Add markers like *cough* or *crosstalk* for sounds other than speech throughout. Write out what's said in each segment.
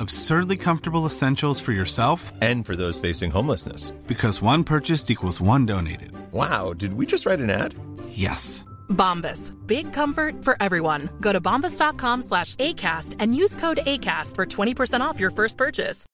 absurdly comfortable essentials for yourself and for those facing homelessness. Because one purchased equals one donated. Wow, did we just write an ad? Yes. Bombas. Big comfort for everyone. Go to bombas.com slash ACAST and use code ACAST for 20% off your first purchase.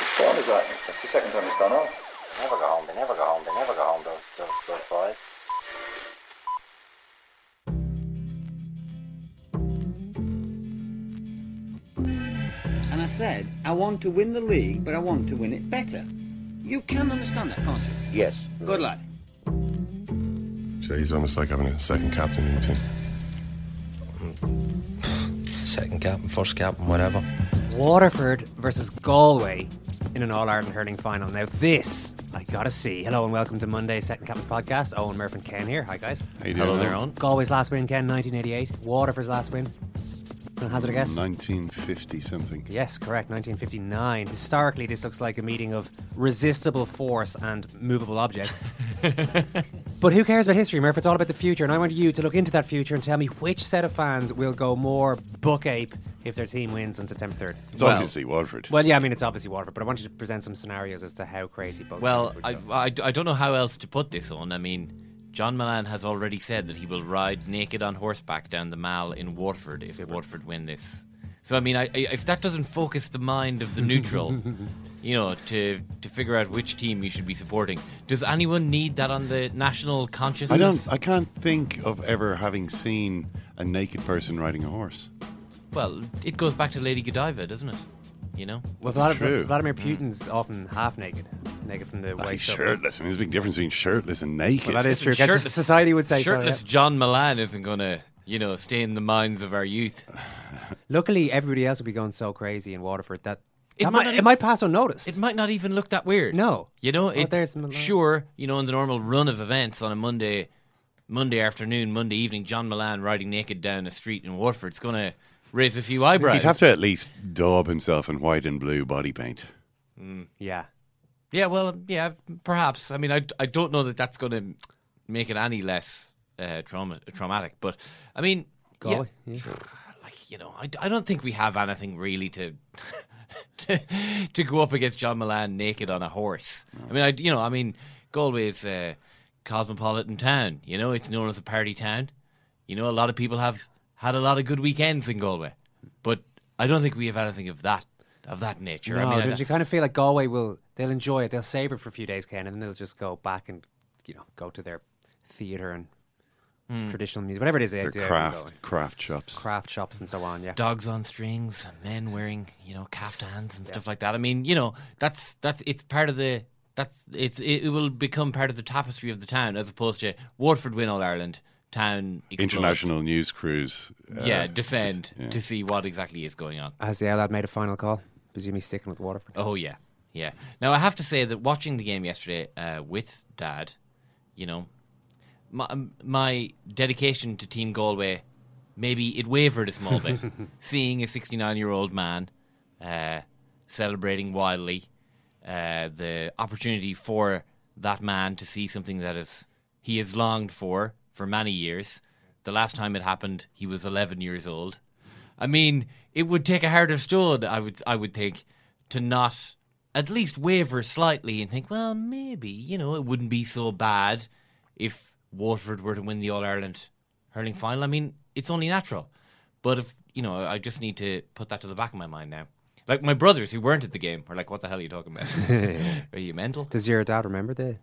Which one is that? That's the second time it's gone off. They never go home. They never go home. They never go home. Those those those boys. And I said, I want to win the league, but I want to win it better. You can understand that, can't you? Yes. Good lad. So he's almost like having a second captain in the team. Second captain, first captain, whatever. Waterford versus Galway in an All Ireland hurling final. Now, this I gotta see. Hello and welcome to Monday's Second Captain's Podcast. Owen Murph and Ken here. Hi, guys. How you doing? Hello there, Owen. Galway's last win, Ken, 1988. Waterford's last win. Can I hazard a guess? 1950 something. Yes, correct. 1959. Historically, this looks like a meeting of resistible force and movable object. *laughs* but who cares about history, Murph? It's all about the future, and I want you to look into that future and tell me which set of fans will go more book ape if their team wins on September 3rd. It's well, obviously Waterford. Well, yeah, I mean, it's obviously Waterford, but I want you to present some scenarios as to how crazy both Well, I, I, I don't know how else to put this on. I mean, John Mullane has already said that he will ride naked on horseback down the Mall in Waterford if Super. Waterford win this. So I mean, I, I, if that doesn't focus the mind of the neutral, *laughs* you know, to to figure out which team you should be supporting, does anyone need that on the national consciousness? I don't. I can't think of ever having seen a naked person riding a horse. Well, it goes back to Lady Godiva, doesn't it? You know, well, Vladimir, Vladimir Putin's mm. often half naked, naked from the well, waist shirtless. I mean, there's a big difference between shirtless and naked. Well, that is true. Shirtless, society would say shirtless so, yeah. John Mullane isn't going to, you know, stay in the minds of our youth. *sighs* Luckily, everybody else would be going so crazy in Waterford that it, that might, might it might pass unnoticed. It might not even look that weird. No, you know, it, sure, you know, in the normal run of events on a Monday, Monday afternoon, Monday evening, John Mullane riding naked down a street in Waterford, it's going to raise a few eyebrows. He'd have to at least daub himself in white and blue body paint. Mm, yeah. Yeah, well, yeah, perhaps. I mean, I, I don't know that that's going to make it any less uh, trauma, traumatic, but I mean, yeah, yeah. *sighs* like you know, I, I don't think we have anything really to *laughs* to, to go up against John Mullane naked on a horse. No. I mean, I you know, I mean, Galway is a cosmopolitan town. You know, it's known as a party town. You know, a lot of people have had a lot of good weekends in Galway, but I don't think we have anything of that of that nature. No, I mean, did I, you kind of feel like Galway will they'll enjoy it, they'll savor it for a few days, Ken, and then they'll just go back and you know go to their theatre and mm. traditional music, whatever it is they their do. Craft craft shops, craft shops, and so on. Yeah, dogs on strings, men wearing you know caftans and yeah. stuff like that. I mean, you know, that's that's it's part of the that's it's it, it will become part of the tapestry of the town as opposed to Waterford win All Ireland town explodes. international news crews. Uh, yeah, descend dis- yeah. to see what exactly is going on. Has the lad made a final call? Presumably sticking with Waterford. Oh yeah, yeah. Now I have to say that watching the game yesterday uh, with Dad, you know, my, um, my dedication to Team Galway maybe it wavered a small bit. *laughs* Seeing a 69 year old man uh, celebrating wildly, uh, the opportunity for that man to see something that is he has longed for for many years. The last time it happened, he was 11 years old. I mean, it would take a heart of stone, I would, I would think, to not at least waver slightly and think, well, maybe, you know, it wouldn't be so bad if Waterford were to win the All Ireland hurling final. I mean, it's only natural. But if, you know, I just need to put that to the back of my mind now. Like my brothers who weren't at the game are like, what the hell are you talking about? *laughs* are you mental? Does your dad remember the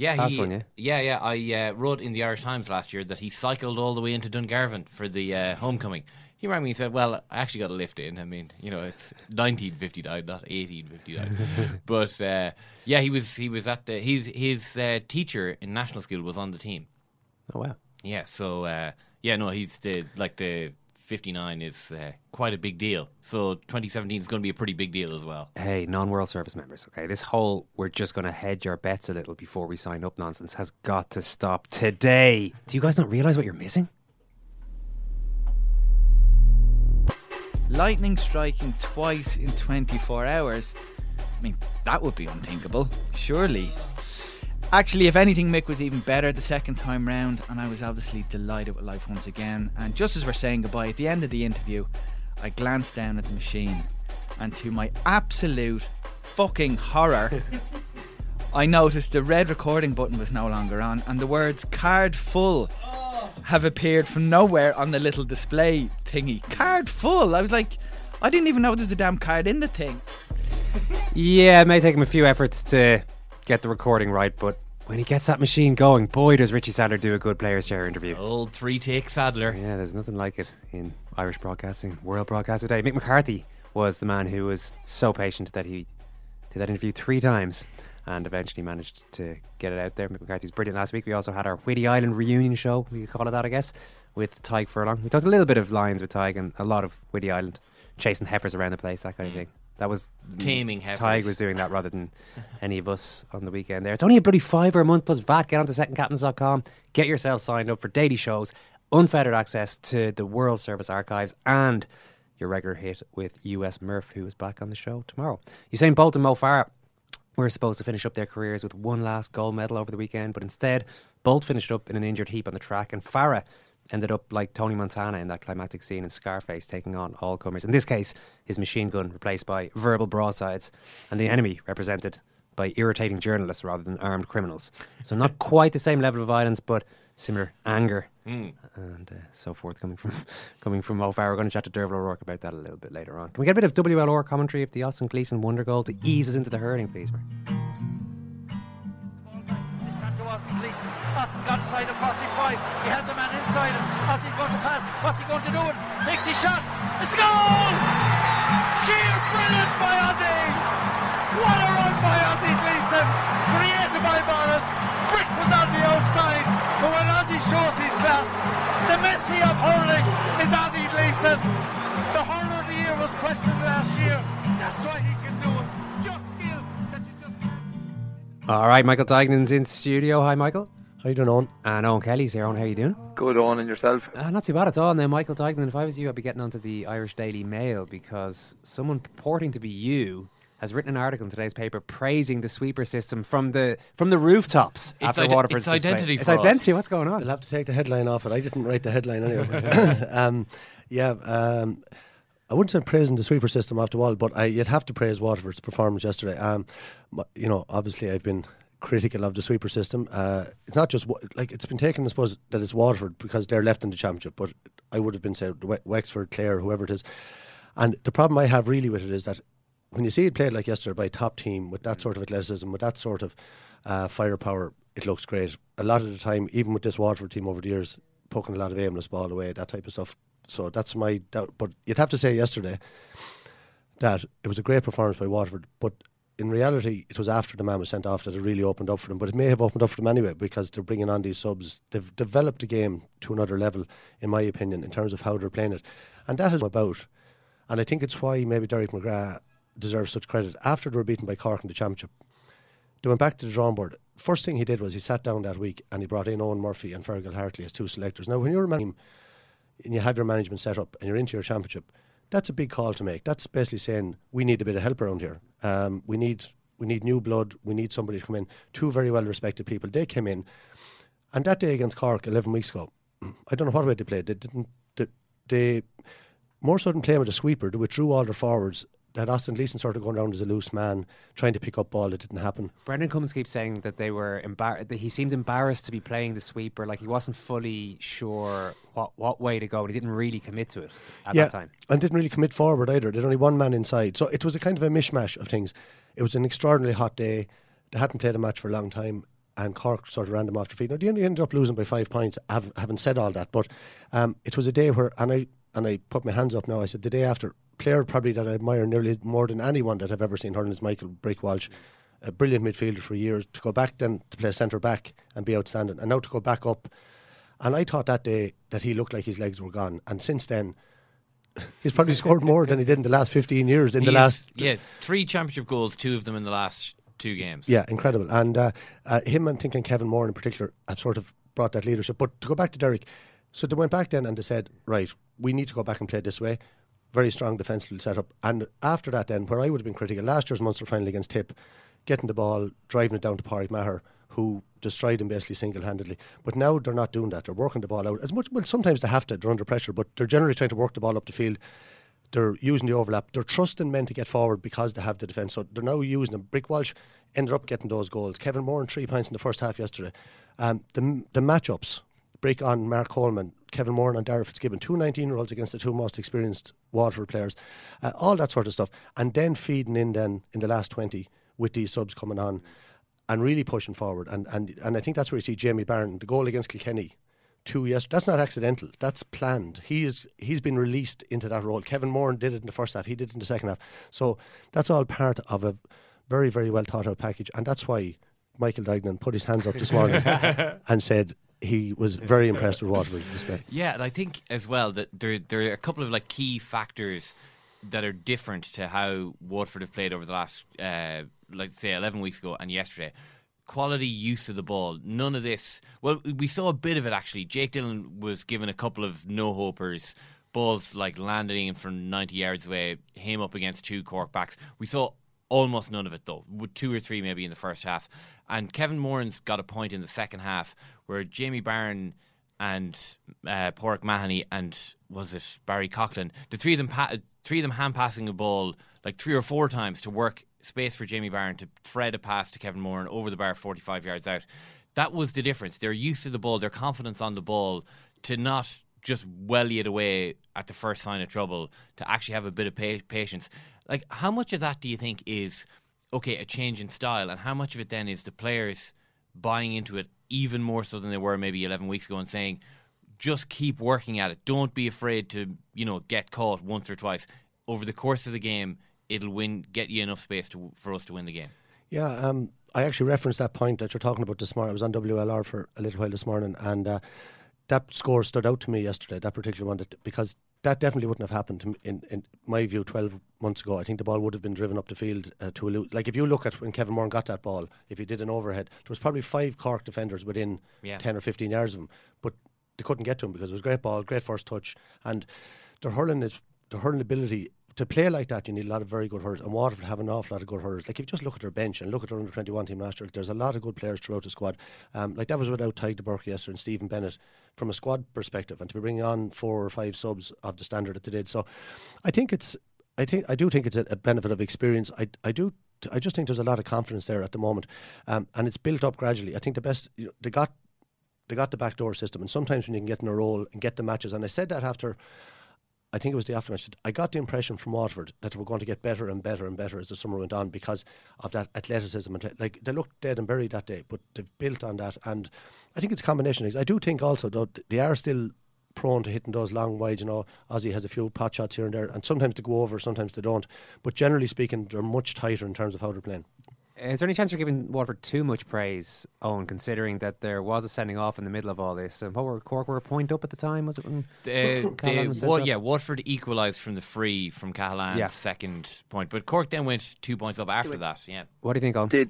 yeah, he, one, yeah, yeah, yeah. I uh, wrote in the Irish Times last year that he cycled all the way into Dungarvan for the uh, homecoming. He rang me and said, "Well, I actually got a lift in. I mean, you know, it's 1959, not 1859." *laughs* but uh, yeah, he was he was at the his his uh, teacher in national school was on the team. Oh wow! Yeah, so uh, yeah, no, he's the like the 59 is uh, quite a big deal. So 2017 is going to be a pretty big deal as well. Hey, non-World Service members, okay, this whole we're just going to hedge our bets a little before we sign up nonsense has got to stop today. Do you guys not realise what you're missing? Lightning striking twice in 24 hours. I mean, that would be unthinkable, surely. Actually, if anything, Mick was even better the second time round, and I was obviously delighted with life once again. And just as we're saying goodbye at the end of the interview, I glanced down at the machine, and to my absolute fucking horror, *laughs* I noticed the red recording button was no longer on, and the words card full have appeared from nowhere on the little display thingy. Card full. I was like, I didn't even know there was a damn card in the thing. Yeah, it may take him a few efforts to get the recording right, but when he gets that machine going, boy, does Richie Sadlier do a good players' chair interview. Old three take Sadlier. Yeah, there's nothing like it in Irish broadcasting, world broadcast today. Mick McCarthy was the man who was so patient that he did that interview three times and eventually managed to get it out there. Mick McCarthy was brilliant last week. We also had our Whiddy Island reunion show, we could call it that, I guess, with Tadhg Furlong. We talked a little bit of Lions with Tadhg and a lot of Whiddy Island, chasing heifers around the place, that kind of thing. That was Taming heifers. Tadhg was doing that rather than any of us on the weekend there. It's only a bloody fiver a month plus VAT. Get onto secondcaptains.com. Get yourself signed up for daily shows, unfettered access to the World Service archives, and your regular hit with US Murph, who is back on the show tomorrow. Usain Bolt and Mo Farah were supposed to finish up their careers with one last gold medal over the weekend, but instead, Bolt finished up in an injured heap on the track, and Farah ended up like Tony Montana in that climactic scene in Scarface, taking on all comers. In this case, his machine gun replaced by verbal broadsides, and the enemy represented by irritating journalists rather than armed criminals. So, not *laughs* quite the same level of violence, but similar anger Mm. and uh, so forth coming from *laughs* coming from Mo Farah. We're going to chat to Derval O'Rourke about that a little bit later on. Can we get a bit of WLR commentary of the Austin Gleeson wonder goal to ease us into the hurling, please? Mark? Gleeson. Austin got inside the 45. He has a man inside him. Austin's going to pass. What's he going to do? It takes his shot. It's a goal! Sheer brilliance by Ozzy! What a run by Ozzy Gleeson! Created by Boris. Brick was on the outside. But when Ozzy shows his class, the Messi of hurling is Ozzy Gleeson. The hurler of the year was questioned last year. That's why he can do it. Just skill that you just All right, Michael Duignan's in studio. Hi, Michael. How you doing, Owen? And Owen Kelly's here. Owen, how you doing? Good, Owen, and yourself? Uh, not too bad at all. Now, Michael Duignan, if I was you, I'd be getting onto the Irish Daily Mail because someone purporting to be you has written an article in today's paper praising the sweeper system from the from the rooftops It's after ide- Waterford's it's display. identity It's fraud. identity. What's going on? They'll have to take the headline off it. I didn't write the headline anyway. *laughs* *laughs* um, yeah, um, I wouldn't say praising the sweeper system after all, but I, you'd have to praise Waterford's performance yesterday. Um, you know, obviously I've been critical of the sweeper system. Uh, it's not just like it's been taken, I suppose, that it's Waterford because they're left in the championship, but I would have been We- Wexford, Clare, whoever it is. And the problem I have really with it is that when you see it played like yesterday by a top team with that sort of athleticism, with that sort of uh, firepower, it looks great. A lot of the time, even with this Waterford team over the years, poking a lot of aimless ball away, that type of stuff. So that's my doubt. But you'd have to say yesterday that it was a great performance by Waterford, but in reality, it was after the man was sent off that it really opened up for them. But it may have opened up for them anyway because they're bringing on these subs. They've developed the game to another level, in my opinion, in terms of how they're playing it. And that is about. And I think it's why maybe Derek McGrath deserves such credit. After they were beaten by Cork in the Championship, they went back to the drawing board. First thing he did was he sat down that week and he brought in Owen Murphy and Fergal Hartley as two selectors. Now, when you're a man and you have your management set up and you're into your championship, that's a big call to make. That's basically saying we need a bit of help around here. Um, we need we need new blood. We need somebody to come in. Two very well respected people. They came in, and that day against Cork, eleven weeks ago, I don't know what way they played. They didn't. They, they more so than playing with a sweeper. They withdrew all their forwards. Had Austin Gleason sort of going around as a loose man, trying to pick up ball. It didn't happen. Brendan Cummins keeps saying that they were embar- that he seemed embarrassed to be playing the sweeper, like he wasn't fully sure what, what way to go, and he didn't really commit to it at yeah, that time. and didn't really commit forward either. There's only one man inside, so it was a kind of a mishmash of things. It was an extraordinarily hot day. They hadn't played a match for a long time, and Cork sort of ran them off their feet. Now they only ended up losing by five points. Having said all that, but um, it was a day where, and I and I put my hands up now. I said the day after, player probably that I admire nearly more than anyone that I've ever seen hurling is Michael Brick Walsh. A brilliant midfielder for years. To go back then to play centre back and be outstanding, and now to go back up. And I thought that day that he looked like his legs were gone. And since then, *laughs* he's probably scored more than he did in the last 15 years. In the last yeah, three championship goals, two of them in the last two games. Yeah, incredible. And uh, uh, him and thinking Kevin Moran in particular have sort of brought that leadership. But to go back to Derek, so they went back then and they said, right, we need to go back and play this way. Very strong defensive setup. And after that, then, where I would have been critical, last year's Munster final against Tip, getting the ball, driving it down to Pádraig Maher, who destroyed him basically single handedly. But now they're not doing that. They're working the ball out as much. Well, sometimes they have to, they're under pressure, but they're generally trying to work the ball up the field. They're using the overlap. They're trusting men to get forward because they have the defence. So they're now using them. Brick Walsh ended up getting those goals. Kevin Moran and three points in the first half yesterday. Um, the the matchups. Break on Mark Coleman, Kevin Moran and Darragh Fitzgibbon, two 19 year olds against the two most experienced Waterford players, uh, all that sort of stuff. And then feeding in then in the last 20 with these subs coming on and really pushing forward. And, and, and I think that's where you see Jamie Barron, the goal against Kilkenny, two years. That's not accidental. That's planned. He is he's been released into that role. Kevin Moran did it in the first half. He did it in the second half. So that's all part of a very very well thought out package, and that's why Michael Duignan put his hands up this morning *laughs* and said he was very impressed with Waterford's display. *laughs* Yeah, and I think as well that there there are a couple of like key factors that are different to how Watford have played over the last, uh, like say, eleven weeks ago and yesterday. Quality use of the ball. None of this. Well, we saw a bit of it actually. Jake Dillon was given a couple of no hopers. Balls like landing from 90 yards away, him up against two Cork backs. We saw almost none of it though, with two or three maybe in the first half. And Kevin Moran's got a point in the second half where Jamie Barron and uh, Pauric Mahony and was it Barry Coughlan, the three of them, pa- three of them hand passing the ball like three or four times to work space for Jamie Barron to thread a pass to Kevin Moran over the bar 45 yards out. That was the difference. Their use of the ball, their confidence on the ball to not just welly it away at the first sign of trouble, to actually have a bit of pa- patience. Like, how much of that do you think is, okay, a change in style, and how much of it then is the players buying into it even more so than they were maybe 11 weeks ago and saying, just keep working at it. Don't be afraid to, you know, get caught once or twice. Over the course of the game, it'll win, get you enough space to, for us to win the game. Yeah, um, I actually referenced that point that you're talking about this morning. I was on WLR for a little while this morning, and uh, that score stood out to me yesterday. That particular one, that, because that definitely wouldn't have happened in in my view 12 months ago. I think the ball would have been driven up the field uh, to a lo- like if you look at when Kevin Moran got that ball, if he did an overhead, there was probably five Cork defenders within Yeah. 10 or 15 yards of him, but they couldn't get to him because it was a great ball, great first touch, and their hurling is their hurling ability. To play like that, you need a lot of very good hurlers, and Waterford have an awful lot of good hurlers. Like if you just look at their bench and look at their under twenty one team last year, there's a lot of good players throughout the squad. Um, like that was without Tadhg de Búrca yesterday and Stephen Bennett from a squad perspective, and to be bringing on four or five subs of the standard that they did. So, I think it's, I think I do think it's a, a benefit of experience. I I do. I just think there's a lot of confidence there at the moment, um, and it's built up gradually. I think the best you know, they got they got the backdoor system, and sometimes when you can get in a role and get the matches, and I said that after, I think it was the aftermatch. I got the impression from Waterford that they were going to get better and better and better as the summer went on because of that athleticism. And like they looked dead and buried that day, but they've built on that, and I think it's a combination. of. I do think also though they are still prone to hitting those long wide. You know, Ozzy has a few pot shots here and there, and sometimes they go over, sometimes they don't. But generally speaking, they're much tighter in terms of how they're playing. Is there any chance you're giving Waterford too much praise, Owen, considering that there was a sending off in the middle of all this? And what were Cork were a point up at the time? Was it when *laughs* Uh, Cahalane they, was sent wa- off? yeah, Watford equalised from the free from Cahalane's Yeah. second point, but Cork then went two points up after that. Yeah, What do you think, Owen? They,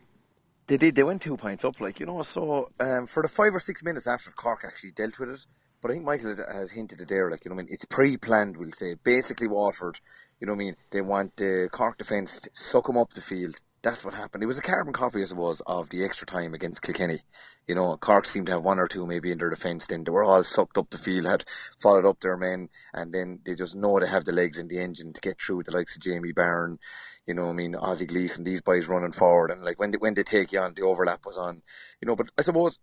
they did. They went two points up, like you know. So um, for the five or six minutes after Cork actually dealt with it, but I think Michael has, has hinted it there. Like you know, what I mean, it's pre-planned. We'll say basically Waterford. You know, what I mean, they want the Cork defence to suck them up the field. That's what happened. It was a carbon copy, as it was, of the extra time against Kilkenny. You know, Cork seemed to have one or two maybe in their defence. Then they were all sucked up the field, had followed up their men, and then they just know they have the legs in the engine to get through with the likes of Jamie Byrne, you know, I mean, Ozzy Gleeson, these boys running forward, and like when they when they take you on, the overlap was on, you know. But I suppose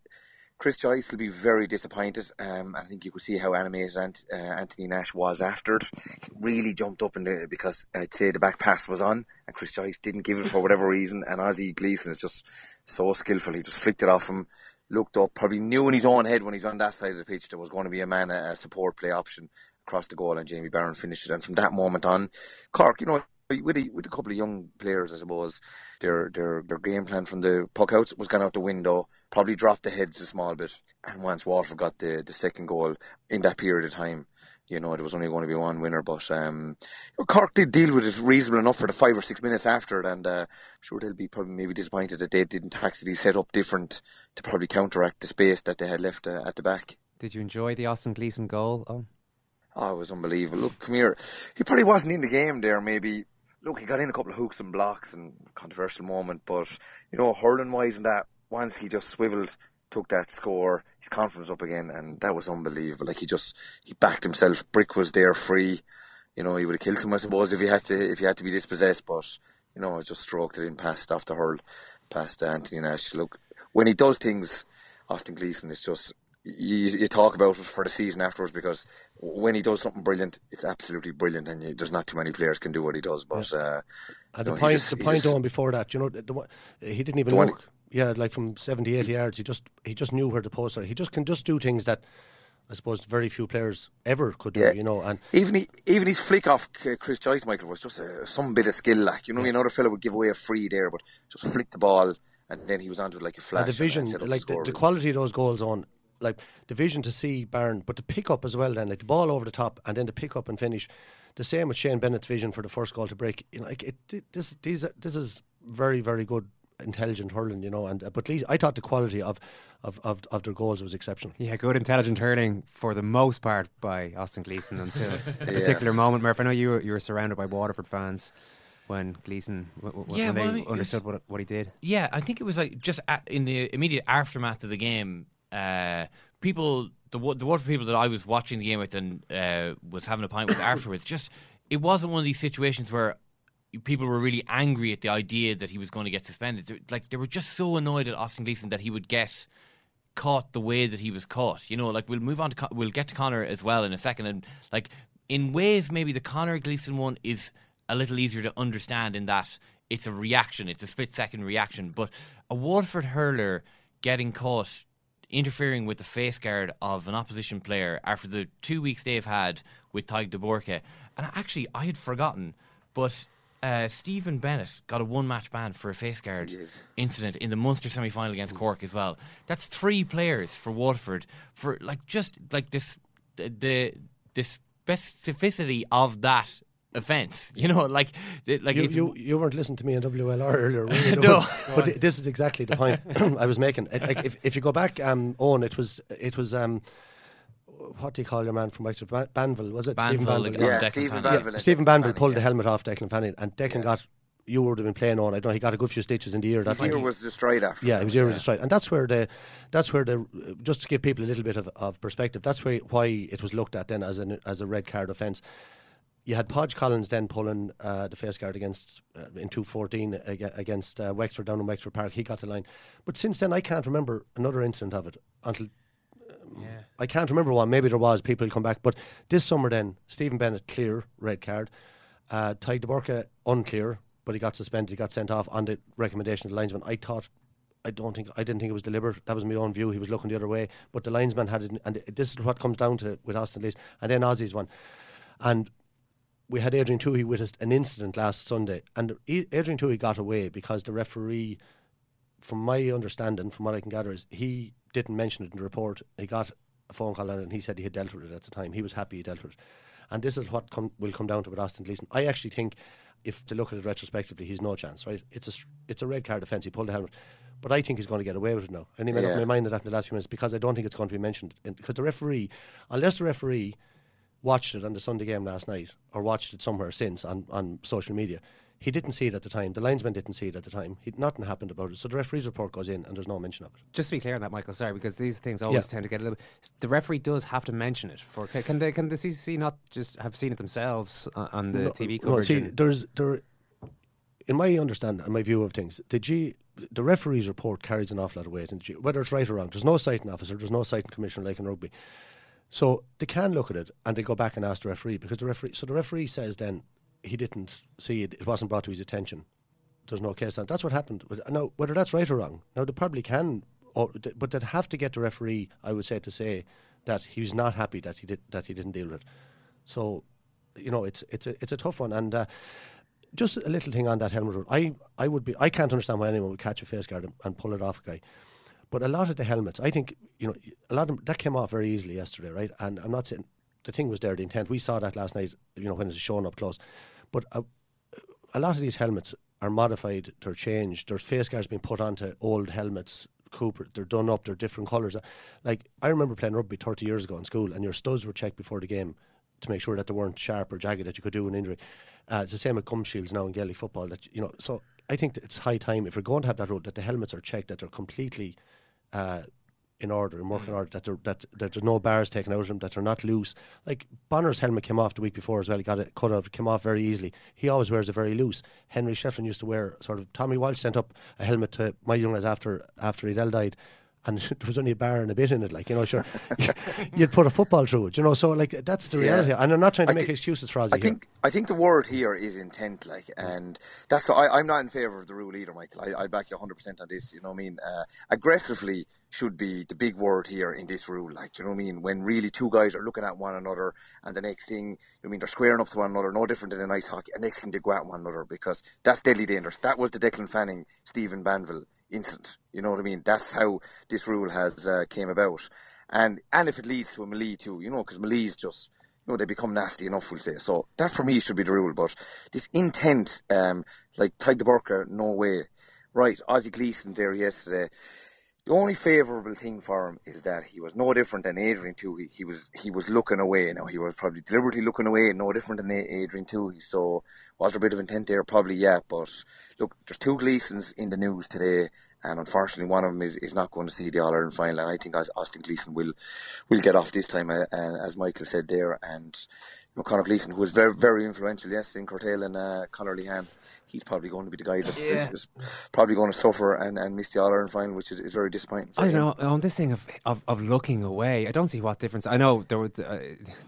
Chris Joyce will be very disappointed. Um, I think you could see how animated Ant, uh, Anthony Nash was after it. Really jumped up in the because I'd say the back pass was on, and Chris Joyce didn't give it for whatever reason. And Ozzy Gleeson is just so skillful. He just flicked it off him, looked up, probably knew in his own head when he's on that side of the pitch there was going to be a man, a support play option across the goal, and Jamie Barron finished it. And from that moment on, Cork, you know, with a, with a couple of young players, I suppose, their their their game plan from the puckouts was gone out the window. Probably dropped the heads a small bit. And once Waterford got the the second goal in that period of time, you know, there was only going to be one winner. But um, Cork did deal with it reasonable enough for the five or six minutes after it, and uh, I'm sure they'll be probably maybe disappointed that they didn't actually set up different to probably counteract the space that they had left uh, at the back. Did you enjoy the Austin Gleeson goal? Oh. Oh, it was unbelievable. Look, come here. He probably wasn't in the game there, maybe look, he got in a couple of hooks and blocks and controversial moment, but you know, hurling wise and that, once he just swiveled, took that score, his confidence up again, and that was unbelievable. Like he just he backed himself. Brick was there free. You know, he would have killed him, I suppose, if he had to if he had to be dispossessed. But you know, just stroked it in past after hurl, past Anthony Nash. Look, when he does things, Austin Gleeson is just you, you talk about it for the season afterwards because when he does something brilliant, it's absolutely brilliant, and you, there's not too many players can do what he does. But Yeah. uh, And the know, point, just- the point just- on before that, you know, the, the, he didn't even one- Yeah, like from 70, 80 yards, he just he just knew where to post. are. He just can just do things that I suppose very few players ever could do. Yeah. You know, and even he, even his flick off Chris Joyce, Michael, was just uh, some bit of skill. Like you know, another fellow would give away a free there, but just flick the ball, and then he was onto it like a flash. and the vision, and like the, the quality of those goals on, like the vision to see Barron, but to pick up as well. Then like the ball over the top, and then to pick up and finish. The same with Shane Bennett's vision for the first goal to break. You know, like it, this these this is very very good, intelligent hurling. You know, and uh, but at least I thought the quality of of, of, of their goals was exceptional. Yeah, good intelligent hurling for the most part by Austin Gleeson until *laughs* a Yeah. particular moment. Murph, I know you were, you were surrounded by Waterford fans when Gleeson w- w- Yeah, when they well, I mean, it was- understood what what he did. Yeah, I think it was like just at, in the immediate aftermath of the game, uh, people, the the Waterford people that I was watching the game with and uh, was having a pint with afterwards, just it wasn't one of these situations where people were really angry at the idea that he was going to get suspended. Like they were just so annoyed at Austin Gleeson that he would get caught the way that he was caught. You know, like we'll move on to Con- we'll get to Conor as well in a second, and like in ways maybe the Conor Gleeson one is a little easier to understand in that it's a reaction, it's a split second reaction, but a Waterford hurler getting caught interfering with the face guard of an opposition player after the two weeks they've had with Tadhg de Búrca. And actually, I had forgotten, but uh, Stephen Bennett got a one match ban for a face guard incident in the Munster semi final against Cork as well. That's three players for Waterford for like just like this the the, the specificity of that offence. *laughs* You know, like the- like you, you you weren't listening to me in WLR earlier, were you? *laughs* No. but, but this is exactly the point *laughs* *clears throat* I was making. It, like, if if you go back, um, Owen, it was it was um, what do you call your man from Wexford? Ban- Banville, was it? Banville Stephen against Banville. Yeah, Stephen Banville and Stephen Declan Banville Fanning, pulled the helmet off Declan Fanning, and Declan got. You would have been playing on. I don't. know, He got a good few stitches in the ear. That His ear was destroyed after. Yeah, that, it was ear was destroyed, and that's where the, that's where the, just to give people a little bit of, of perspective. That's why why it was looked at then as an as a red card offence. You had Podge Collins then pulling uh, the face guard against uh, in two fourteen against uh, Wexford down in Wexford Park. He got the line, but since then I can't remember another incident of it until. um, I can't remember one. Maybe there was. People come back. But this summer, then Stephen Bennett clear red card, uh, Ty unclear, but he got suspended. He got sent off on the recommendation of the linesman. I thought, I don't think, I didn't think it was deliberate. That was my own view. He was looking the other way, but the linesman had it. And this is what comes down to with Austin Lees, and then Ozzy's one, and. We had Adrian Tuohy us an incident last Sunday, and Adrian Tuohy got away because the referee from my understanding, from what I can gather, is he didn't mention it in the report. He got a phone call and he said he had dealt with it at the time. He was happy he dealt with it. And this is what come, will come down to with Austin Gleeson. I actually think, if to look at it retrospectively, he's no chance, right? It's a, it's a red card offence. He pulled the helmet. But I think he's going to get away with it now. And he made up my mind of that in the last few minutes because I don't think it's going to be mentioned. And- Because the referee, unless the referee watched it on the Sunday game last night or watched it somewhere since on, on social media, he didn't see it at the time. The linesman didn't see it at the time. He, nothing happened about it. So the referee's report goes in and there's no mention of it. Just to be clear on that, Michael, sorry, because these things always Yeah. tend to get a little. The referee does have to mention it. For can they, can the CCC not just have seen it themselves on, on the no, TV no, see, and- there's there, in my understanding and my view of things, the G, the referee's report carries an awful lot of weight, in the G, whether it's right or wrong. There's no citing officer, there's no citing commissioner like in rugby, so they can look at it and they go back and ask the referee because the referee. So the referee says then he didn't see it; it wasn't brought to his attention. There's no case on. That's what happened. With- Now, whether that's right or wrong, now they probably can, or, but they'd have to get the referee. I would say to say that he was not happy that he did that he didn't deal with it. So, you know, it's it's a it's a tough one. And uh, just a little thing on that helmet rule. I I would be I can't understand why anyone would catch a face guard and, and pull it off a guy. But a lot of the helmets, I think, you know, a lot of them, that came off very easily yesterday, right? And I'm not saying the thing was there, the intent. We saw that last night, you know, when it was shown up close. But a, a lot of these helmets are modified, they're changed. There's face guards being put onto old helmets. Cooper, they're done up, they're different colours. Like I remember playing rugby 30 years ago in school, and your studs were checked before the game to make sure that they weren't sharp or jagged that you could do an injury. Uh, it's the same with gum shields now in Gaelic football. That you know, so I think it's high time if we're going to have that rule that the helmets are checked, that they're completely uh, in order and working mm. order, that, that, that there's no bars taken out of them, that they're not loose. Like Bonner's helmet came off the week before as well. He got it cut off, came off very easily. He always wears it very loose. Henry Shefflin used to wear sort of. Tommy Walsh sent up a helmet to my young lads after after Edel died and *laughs* there was only a bar and a bit in it. Like you know, sure, *laughs* you'd put a football through it. You know, so like that's the reality. Yeah. And I'm not trying to I make th- excuses for Ozzy. I think here. I think the word here is intent. Like, and that's I, am not in favour of the rule either, Michael. I, I back you 100 percent on this. You know what I mean? Uh, aggressively should be the big word here in this rule. Like, you know what I mean? When really two guys are looking at one another, and the next thing, you know I mean, they're squaring up to one another, no different than in ice hockey. And next thing they go at one another because that's deadly dangerous. That was the Declan Fanning, Stephen Banville instant. You know what I mean? That's how this rule has uh, came about. And and if it leads to a melee too, you know, because melees just you know they become nasty enough, we'll say. So that for me should be the rule. But this intent, um, like Tadhg de Búrca, no way. Right, Ozzie Gleeson there yesterday. The only favourable thing for him is that he was no different than Adrian too. He he was he was looking away. Now he was probably deliberately looking away, no different than Adrian Tuohy. So was there a bit of intent there? Probably, yeah. But look, there's two Gleesons in the news today, and unfortunately, one of them is, is not going to see the All Ireland final. And I think Austin Gleeson will will get off this time, uh, as Michael said there. And you know, Conor Gleeson, who was very very influential, yes, in curtailing uh, Conor Lehane he's probably going to be the guy that's, yeah. that's probably going to suffer and, and miss the All Ireland final, which is, is, very disappointing. I don't know on this thing of, of, of looking away. I don't see what difference. I know there would, uh,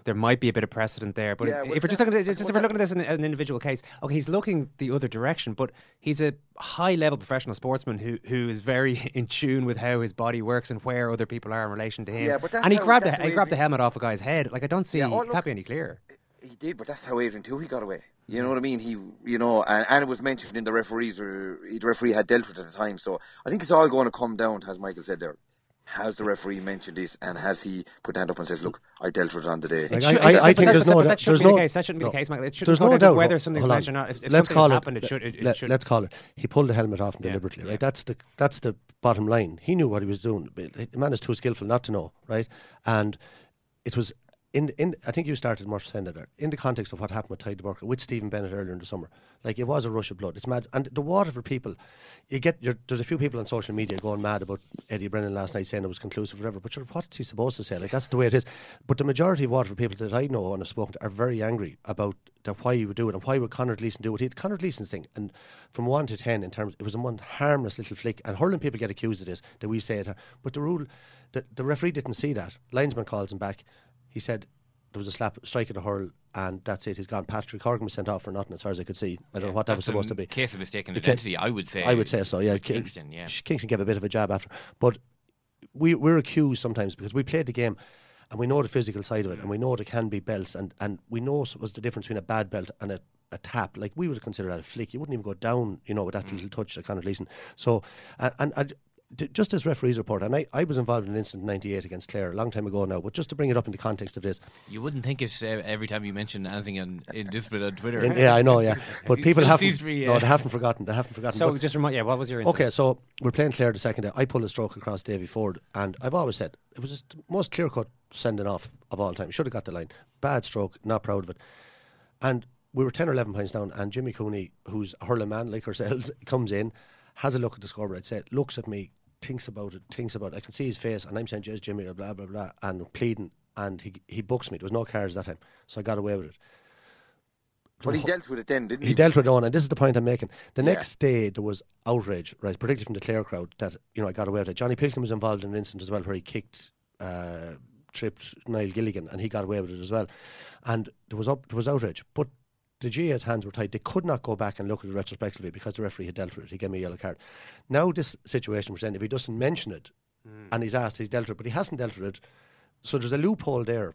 there might be a bit of precedent there, but yeah, if, if we're just looking at just if we're looking at this in an individual case, okay, he's looking the other direction, but he's a high level professional sportsman who who is very *laughs* in tune with how his body works and where other people are in relation to him. Yeah, but and he how, grabbed a, he grabbed the helmet off a guy's head. Like I don't see yeah, oh, look, can't be any clearer. He did, but that's how Adrian too he got away. You know what I mean? He, you know, and, and it was mentioned in the referees, or the referee had dealt with it at the time. So I think it's all going to come down, as Michael said there. Has the referee mentioned this, and has he put hand up and says, "Look, I dealt with it on the day"? Like, I, I, I think there's no. That shouldn't be the case. That shouldn't be the case, Michael. It there's no doubt whether something's mentioned or not. If, if let's call it. Happened, it, should, it, let, should. Let's call it. He pulled the helmet off yeah, deliberately, right? Yeah. That's the that's the bottom line. He knew what he was doing. The man is too skillful not to know, right? And it was in in I think you started Murph Senator in the context of what happened with Tadhg de Búrca with Stephen Bennett earlier in the summer. Like it was a rush of blood. It's mad, and the Waterford people, you get there's a few people on social media going mad about Eddie Brennan last night saying it was conclusive, whatever. But what's he supposed to say? Like that's the way it is. But the majority of Waterford people that I know and have spoken to are very angry about the, why he would do it and why would Conor Gleeson do it. He had Conor Gleeson's thing, and from one to ten in terms, it was a one harmless little flick. And hurling people get accused of this that we say it, but the rule, the, the referee didn't see that. Linesman calls him back. He said there was a slap, strike at a hurl, and that's it. He's gone. Patrick Horgan was sent off for nothing, as far as I could see. I don't yeah, know what that was supposed to be. Case of mistaken identity, I would say. I would say so. Yeah, Kingston. Yeah, Kingston gave a bit of a jab after, but we we're accused sometimes because we played the game. And we know the physical side of it, and we know there can be belts, and, and we know what's the difference between a bad belt and a, a tap. Like we would consider that a flick. You wouldn't even go down, you know, with that mm. little touch that kind of Gleeson. So, and, and, and just as referees report, and I, I was involved in an incident in 98 against Clare a long time ago now, but just to bring it up in the context of this. You wouldn't think it uh, every time you mention anything in, in this bit on Twitter. In, yeah, I know, yeah. *laughs* But people haven't, me, no, they haven't forgotten. They haven't forgotten. So but, just remind, yeah, what was your incident? Okay, so we're playing Clare the second day. I pulled a stroke across Davy Ford, and I've always said it was the most clear cut sending off of all time. Should have got the line. Bad stroke, not proud of it. And we were 10 or 11 points down, and Jimmy Cooney, who's a hurling man like ourselves, *laughs* comes in, has a look at the scoreboard, said, looks at me, thinks about it, thinks about it. I can see his face, and I'm saying, "Just Jimmy," blah blah blah, and pleading, and he he books me. There was no cards that time, so I got away with it. But he dealt with it then, didn't he? He dealt with it on, and this is the point I'm making. The yeah. next day, there was outrage, right, particularly from the Clare crowd, that you know I got away with it. Johnny Pilkington was involved in an incident as well, where he kicked, uh, tripped Niall Gilligan, and he got away with it as well. And there was up, there was outrage, but the GA's hands were tied. They could not go back and look at it retrospectively because the referee had dealt with it. He gave me a yellow card. Now this situation was in, if he doesn't mention it mm. and he's asked, he's dealt with it, but he hasn't dealt with it. So there's a loophole there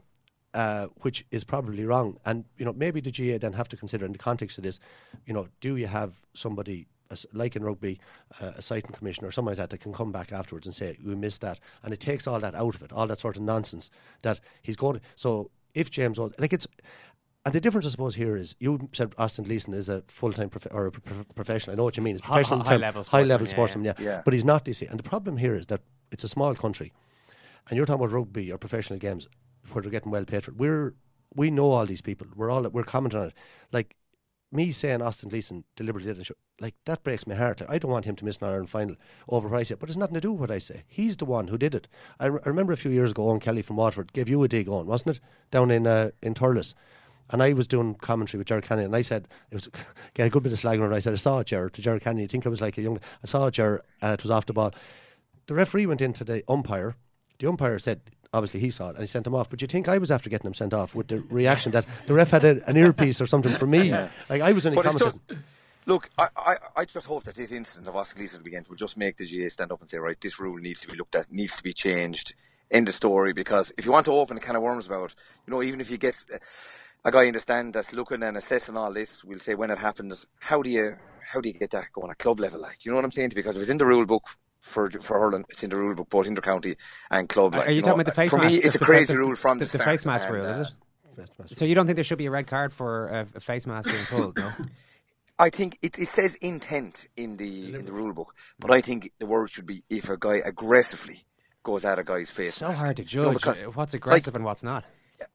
uh, which is probably wrong. And you know, maybe the GA then have to consider in the context of this, you know, do you have somebody like in rugby, uh, a citing commissioner or something like that that can come back afterwards and say we missed that, and it takes all that out of it, all that sort of nonsense that he's going. to... So if James, like it's. And the difference, I suppose, here is you said Austin Gleeson is a full time prof- or a pro- professional. I know what you mean. It's High- professional, in high term- level high level sportsman, yeah, yeah. Yeah. Yeah. but he's not DC. And the problem here is that it's a small country, and you're talking about rugby or professional games where they're getting well paid for. it. We're we know all these people. We're all we're commenting on it. Like me saying Austin Gleeson deliberately didn't show, like that breaks my heart. Like, I don't want him to miss an Ireland final over what I say, but it's nothing to do with what I say. He's the one who did it. I, re- I remember a few years ago, Owen Kelly from Waterford gave you a dig on, wasn't it, down in uh, in Thurles. And I was doing commentary with Ger Canning, and I said it was *laughs* get a good bit of slag on it. I said I saw Jared, to Ger Canning. I think I was like a young. I saw Jared, and it was off the ball. The referee went into the umpire. The umpire said, obviously he saw it and he sent him off. But you think I was after getting him sent off with the reaction that the ref had a, an earpiece or something for me? *laughs* Like I was But it's Look, I, I, I just hope that this incident of Oscar Gleeson again will just make the GA stand up and say, right, this rule needs to be looked at, needs to be changed. End of story. Because if you want to open a can of worms about, you know, even if you get a guy in the stand that's looking and assessing all this, we'll say when it happens, how do you how do you get that going at club level? Like, you know what I'm saying? Because if it's in the rule book for for hurling, it's in the rule book both intercounty and club. Are- Like, are you know, talking about the face For me, mask? it's a The- crazy the- rule from the, the, the start, face mask and, rule, is uh, it? So you don't think there should be a red card for a, a face mask being pulled? No. I think it, it says intent in the in the rule book, but I think the word should be if a guy aggressively goes at a guy's face. so hard to You know, judge because, uh, what's aggressive like, and what's not.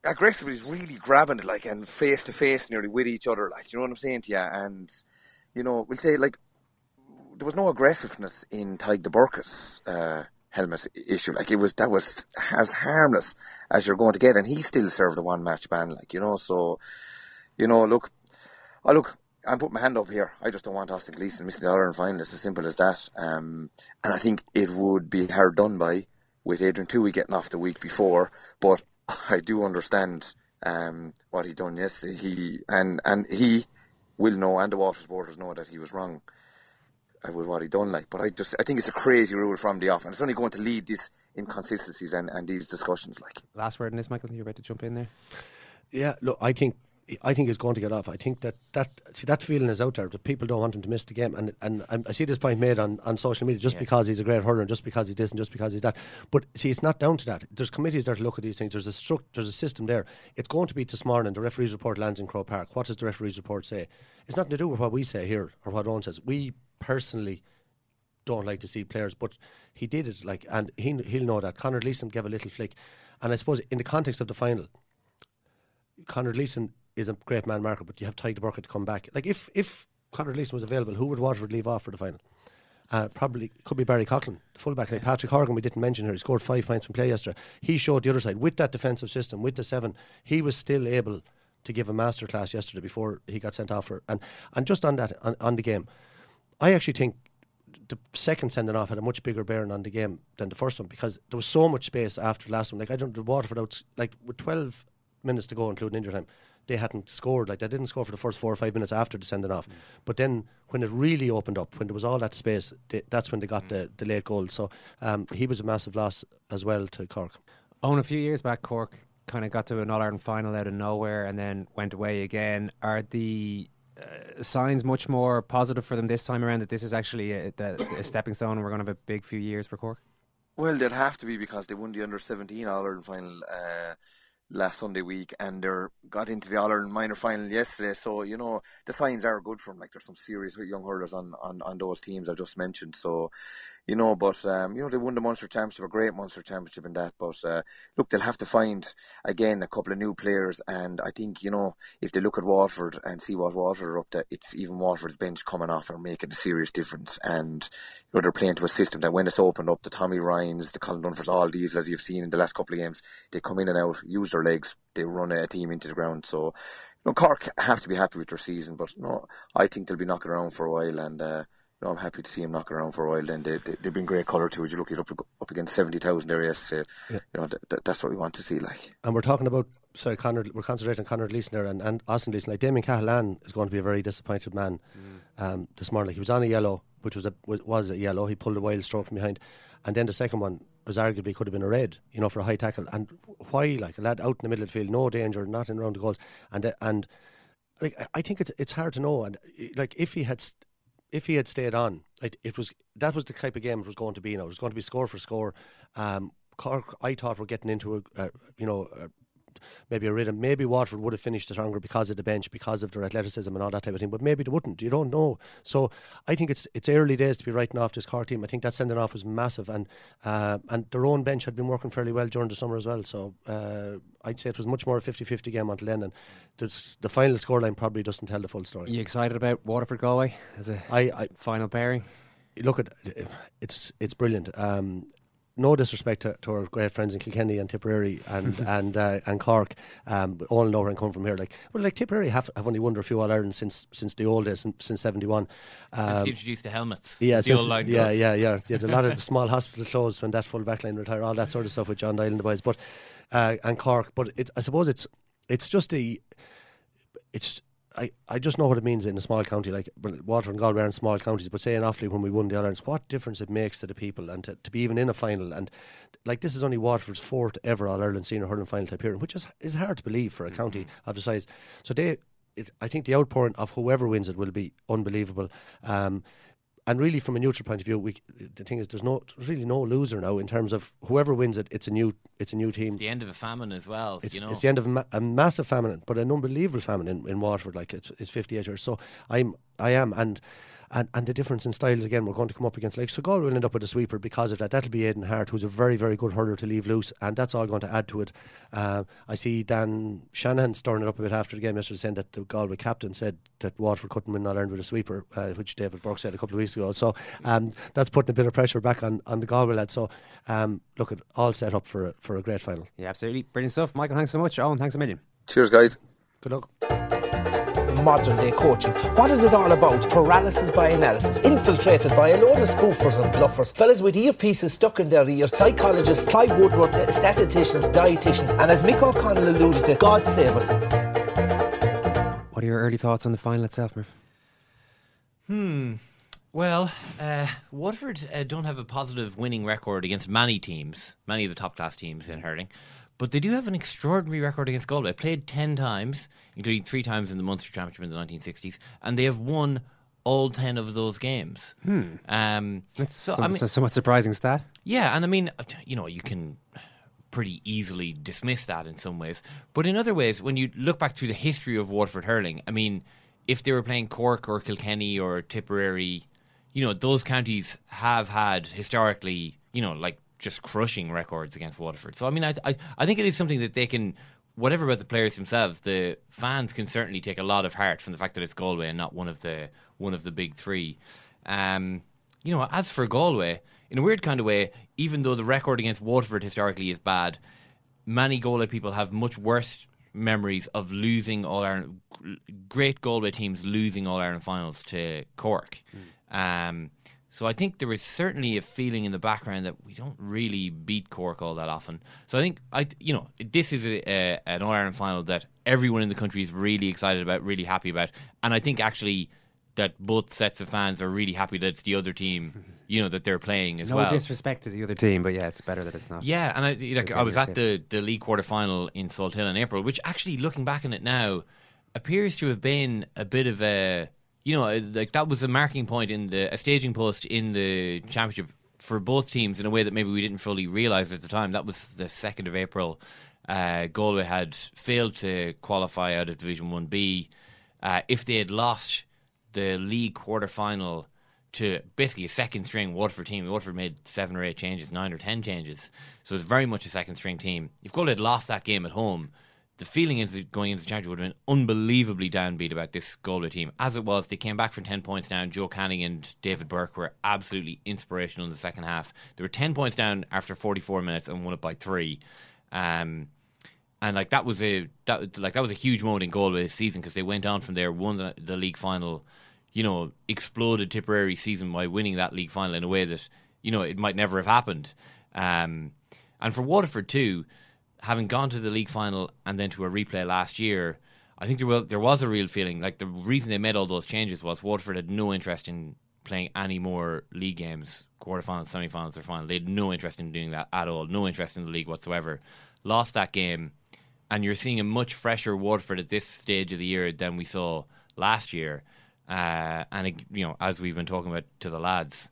Aggressive is really grabbing it like and face to face nearly with each other like you know what I'm saying to you and you know we'll say like there was no aggressiveness in Tadhg de Búrca's uh, helmet issue. Like it was that was as harmless as you're going to get and he still served a one match ban like you know? So you know look I look I'm putting my hand up here. I just don't want Austin Gleeson missing the Ireland final. It's as simple as that. Um, and I think it would be hard done by with Adrian Tuohy getting off the week before but I do understand um, what he done Yes, He and and he will know, and the water supporters know that he was wrong uh, with what he done. Like, but I just I think it's a crazy rule from the off, and it's only going to lead these inconsistencies and, and these discussions. Like, Last word in this, Michael. You're about to jump in there. Yeah, look, I think I think he's going to get off. I think that that see that feeling is out there that people don't want him to miss the game, and and I, I see this point made on, on social media just because he's a great hurler, and just because he's this, and just because he's that. But see, it's not down to that. There's committees there to look at these things. There's a struct, there's a system there. It's going to be this morning. The referee's report lands in Croke Park. What does the referee's report say? It's nothing to do with what we say here or what Owen says. We personally don't like to see players, but he did it like, and he he'll know that. Conor Gleeson gave a little flick, and I suppose in the context of the final, Conor Gleeson is a great man marker, but you have Tadhg de Búrca to come back. Like if if Conor Gleeson was available, who would Waterford leave off for the final? Uh, probably could be Barry Coughlan, the fullback. Like Patrick Horgan, we didn't mention here. He scored five points from play yesterday. He showed the other side with that defensive system, with the seven. He was still able to give a masterclass yesterday before he got sent off for. And and just on that on, on the game, I actually think the second sending off had a much bigger bearing on the game than the first one because there was so much space after the last one. Like I don't, the Waterford out like with twelve minutes to go, including injury time, they hadn't scored. Like they didn't score for the first four or five minutes after the sending off. But then when it really opened up, when there was all that space, they, that's when they got the, the late goal. So um, he was a massive loss as well to Cork. Owen, a few years back, Cork kind of got to an All Ireland final out of nowhere and then went away again. Are the uh, signs much more positive for them this time around that this is actually a, the, a stepping stone and we're going to have a big few years for Cork? well, they'd have to be because they won the under seventeen All Ireland final. Uh, last Sunday week and they got into the All Ireland minor final yesterday. So you know the signs are good for them. Like there's some serious young hurlers on, on, on those teams I just mentioned. So you know, but um, you know they won the Munster Championship, a great Munster Championship in that. But uh, look, they'll have to find again a couple of new players, and I think you know if they look at Waterford and see what Waterford are up to, it's even Waterford's bench coming off are making a serious difference. And you know they're playing to a system that when it's opened up, the Tommy Ryans, the Colin Dunfords, all these as you've seen in the last couple of games, they come in and out, use their legs, they run a team into the ground. So. You know, Cork have to be happy with their season, but no, I think they'll be knocking around for a while, and uh, you know, I'm happy to see him knocking around for a while. Then they, they they've been great colour too. You look it up up against seventy thousand there yesterday. Yeah. You know, th- th- that's what we want to see. Like, And we're talking about sorry, Conor. We're concentrating on Conor Gleeson there and, and Austin Gleeson. Like Damien Cahalane is going to be a very disappointed man um, this morning. Like he was on a yellow, which was a was- was a yellow. He pulled a wild stroke from behind, and then the second one was arguably could have been a red, you know, for a high tackle. And why, like a lad out in the middle of the field, no danger, not in around the goals, and uh, and like I think it's it's hard to know. And uh, like if he had. If he had stayed on, it, it was that was the type of game it was going to be. Now it was going to be score for score. Um, Cork, I thought, we were getting into a, a you know maybe a rhythm. Maybe Waterford would have finished stronger because of the bench, because of their athleticism and all that type of thing. But maybe they wouldn't. You don't know. So I think it's it's early days to be writing off this car team. I think that sending off was massive, and uh, and their own bench had been working fairly well during the summer as well. So uh, I'd say it was much more a 50-50 game until then. And the final scoreline probably doesn't tell the full story. Are you excited about Waterford Galway as a I, I, final pairing? Look at it's it's brilliant. Um, no disrespect to, to, our great friends in Kilkenny and Tipperary and *laughs* and uh, and Cork, um, but all know and come from here. Like well, like Tipperary have, have only won a few All Ireland since since the old days, since seventy one. Um, since introduced the helmets. Yeah, since, yeah, yeah, yeah, yeah. Had a lot of the *laughs* small hospitals closed when that full backline retired, all that sort of stuff with John Doyle and the boys. But uh, and Cork, but it, I suppose it's it's just a it's I, I just know what it means in a small county like Waterford and Galway are small counties, but saying Offaly when we won the All Ireland, what difference it makes to the people and to, to be even in a final and like this is only Waterford's fourth ever All Ireland senior hurling final type appearance, which is is hard to believe for a mm-hmm. county of the size. So they, it, I think the outpouring of whoever wins it will be unbelievable. Um, and really, from a neutral point of view, we, the thing is, there's no there's really no loser now in terms of whoever wins it. It's a new it's a new team. It's the end of a famine as well. It's, you know? it's the end of a, ma- a, massive famine, but an unbelievable famine in, in Waterford. Like it's, it's 58 years. So I'm I am and and, and the difference in styles again we're going to come up against like so Galway will end up with a sweeper because of that. That'll be Aidan Harte who's a very very good hurler to leave loose and that's all going to add to it. Uh, I see Dan Shanahan stirring it up a bit after the game yesterday saying that the Galway captain said that Waterford couldn't win All Ireland with a sweeper uh, which David Burke said a couple of weeks ago. So um, that's putting a bit of pressure back on, on the Galway lads. So um, look at all set up for a, for a great final. Yeah absolutely. Brilliant stuff. Michael thanks so much. Owen thanks a million. Cheers guys. Good luck modern day coaching. What is it all about? Paralysis by analysis, infiltrated by a load of spoofers and bluffers, fellas with earpieces stuck in their ear, psychologists, Clive Woodward, statisticians, dietitians, and as Mick O'Connell alluded to, God save us. What are your early thoughts on the final itself, Murph? Hmm. Well, uh, Waterford uh, don't have a positive winning record against many teams, many of the top class teams in hurling. But they do have an extraordinary record against Galway. They played 10 times, including three times in the Munster Championship in the 1960s, and they have won all 10 of those games. Hmm. Um, That's so, some, I mean, so somewhat surprising stat. Yeah, and I mean, you know, you can pretty easily dismiss that in some ways. But in other ways, when you look back through the history of Waterford hurling, I mean, if they were playing Cork or Kilkenny or Tipperary, you know, those counties have had historically, you know, like just crushing records against Waterford. So I mean, I, I I think it is something that they can. Whatever about the players themselves, the fans can certainly take a lot of heart from the fact that it's Galway and not one of the one of the big three. Um, you know, as for Galway, in a weird kind of way, even though the record against Waterford historically is bad, many Galway people have much worse memories of losing all our great Galway teams losing all Ireland finals to Cork. Mm. Um, so I think there is certainly a feeling in the background that we don't really beat Cork all that often. So I think I, you know, this is a, a, an All Ireland final that everyone in the country is really excited about, really happy about, and I think actually that both sets of fans are really happy that it's the other team, *laughs* you know, that they're playing as no well. No disrespect to the other team, but yeah, it's better that it's not. Yeah, and I like I was at the the league quarter final in Salthill in April, which actually looking back on it now appears to have been a bit of a you know, like that was a marking point in the a staging post in the championship for both teams in a way that maybe we didn't fully realize at the time. That was the second of April. Uh, Galway had failed to qualify out of Division One B. Uh, if they had lost the league quarter final to basically a second string Waterford team, Waterford made seven or eight changes, nine or ten changes, so it's very much a second string team. If Galway had lost that game at home, the feeling into going into the championship would have been unbelievably downbeat about this Galway team. As it was, they came back from 10 points down. Joe Canning and David Burke were absolutely inspirational in the second half. They were 10 points down after 44 minutes and won it by three. Um, and like that was a that like that was a huge moment in Galway's season because they went on from there, won the, the league final, you know, exploded Tipperary season by winning that league final in a way that you know it might never have happened. Um, and for Waterford too, having gone to the league final and then to a replay last year, I think there was there was a real feeling like the reason they made all those changes was Waterford had no interest in playing any more league games quarterfinals, semi-finals, or final. They had no interest in doing that at all. No interest in the league whatsoever. Lost that game, and you're seeing a much fresher Waterford at this stage of the year than we saw last year. Uh, and it, you know, as we've been talking about to the lads,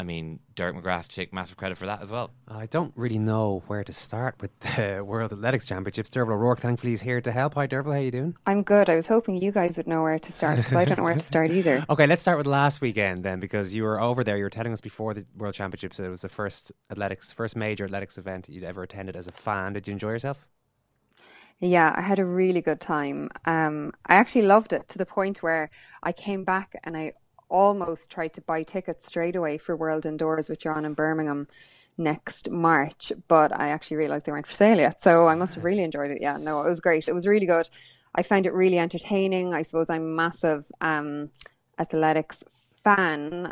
I mean, Derek McGrath to take massive credit for that as well. I don't really know where to start with the *laughs* World Athletics Championships. Derval O'Rourke, thankfully, is here to help. Hi, Derval, how are you doing? I'm good. I was hoping you guys would know where to start because I don't know where to start either. *laughs* Okay, let's start with last weekend then, because you were over there. You were telling us before the World Championships that it was the first athletics, first major athletics event you'd ever attended as a fan. Did you enjoy yourself? Yeah, I had a really good time. Um, I actually loved it to the point where I came back and I almost tried to buy tickets straight away for World Indoors, which are on in Birmingham next March, but I actually realised they weren't for sale yet. So I must have really enjoyed it. Yeah, no, it was great. It was really good. I found it really entertaining. I suppose I'm massive um, athletics fan.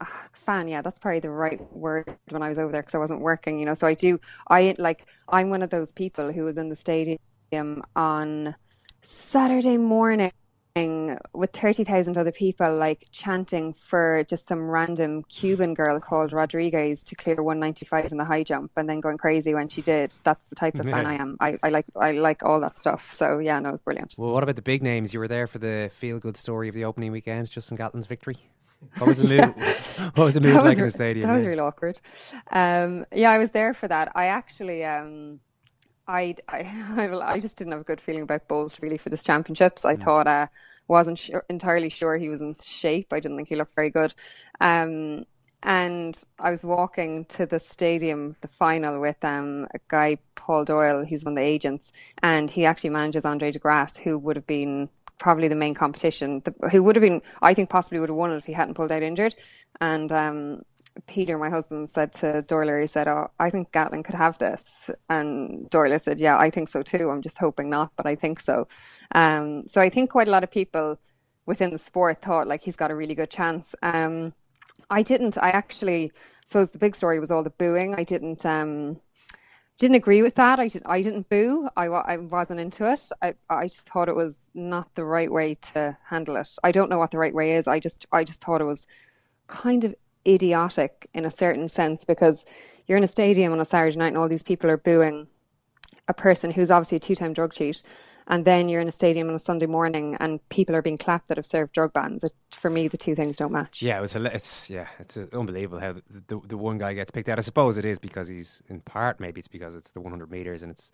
Uh, fan, yeah, that's probably the right word when I was over there because I wasn't working, you know. So I do, I like, I'm one of those people who was in the stadium on Saturday morning with 30,000 other people like chanting for just some random Cuban girl called Rodriguez to clear 195 in the high jump and then going crazy when she did. That's the type of fan I am. I, I like I like all that stuff. So yeah, no, it's brilliant. Well, what about the big names? You were there for the feel good story of the opening weekend, Justin Gatlin's victory. What was the mood? yeah. *laughs* What was the mood like in the stadium? That was really awkward. Um, yeah, I was there for that. I actually um, I, *laughs* I, I just didn't have a good feeling about Bolt really for this championships. I mm. thought uh, wasn't sure, entirely sure he was in shape. I didn't think he looked very good. Um, and I was walking to the stadium, the final, with um, a guy, Paul Doyle. He's one of the agents, and he actually manages Andre de Grasse, who would have been probably the main competition. The, who would have been, I think, possibly would have won it if he hadn't pulled out injured. And um, Peter, my husband, said to Doyle, he said, "Oh, I think Gatlin could have this," and Doyle said, "Yeah, I think so too. I'm just hoping not, but I think so." Um, so I think quite a lot of people within the sport thought like he's got a really good chance. Um, I didn't. I actually. So the big story was all the booing. I didn't. Um, didn't agree with that. I, did, I didn't boo. I, I wasn't into it. I, I just thought it was not the right way to handle it. I don't know what the right way is. I just I just thought it was kind of idiotic in a certain sense because you're in a stadium on a Saturday night and all these people are booing a person who's obviously a two-time drug cheat and then you're in a stadium on a Sunday morning and people are being clapped that have served drug bans. It, for me, the two things don't match. Yeah, it was. It's yeah, it's uh, unbelievable how the, the, the one guy gets picked out. I suppose it is because he's in part maybe it's because it's the 100 meters and it's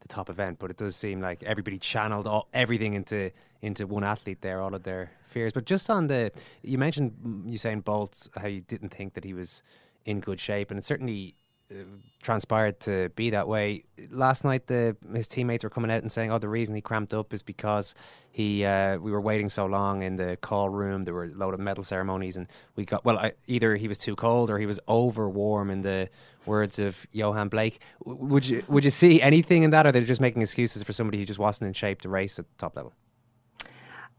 the top event, but it does seem like everybody channeled all, everything into into one athlete there, all of their fears. But just on the, you mentioned mm, Usain Bolt, how you didn't think that he was in good shape, and it certainly transpired to be that way. Last night, the his teammates were coming out and saying, "Oh, the reason he cramped up is because he uh, we were waiting so long in the call room. There were a load of medal ceremonies, and we got well. I, either he was too cold or he was over warm. In the words of Yohan Blake, would you would you see anything in that, or they're just making excuses for somebody who just wasn't in shape to race at the top level?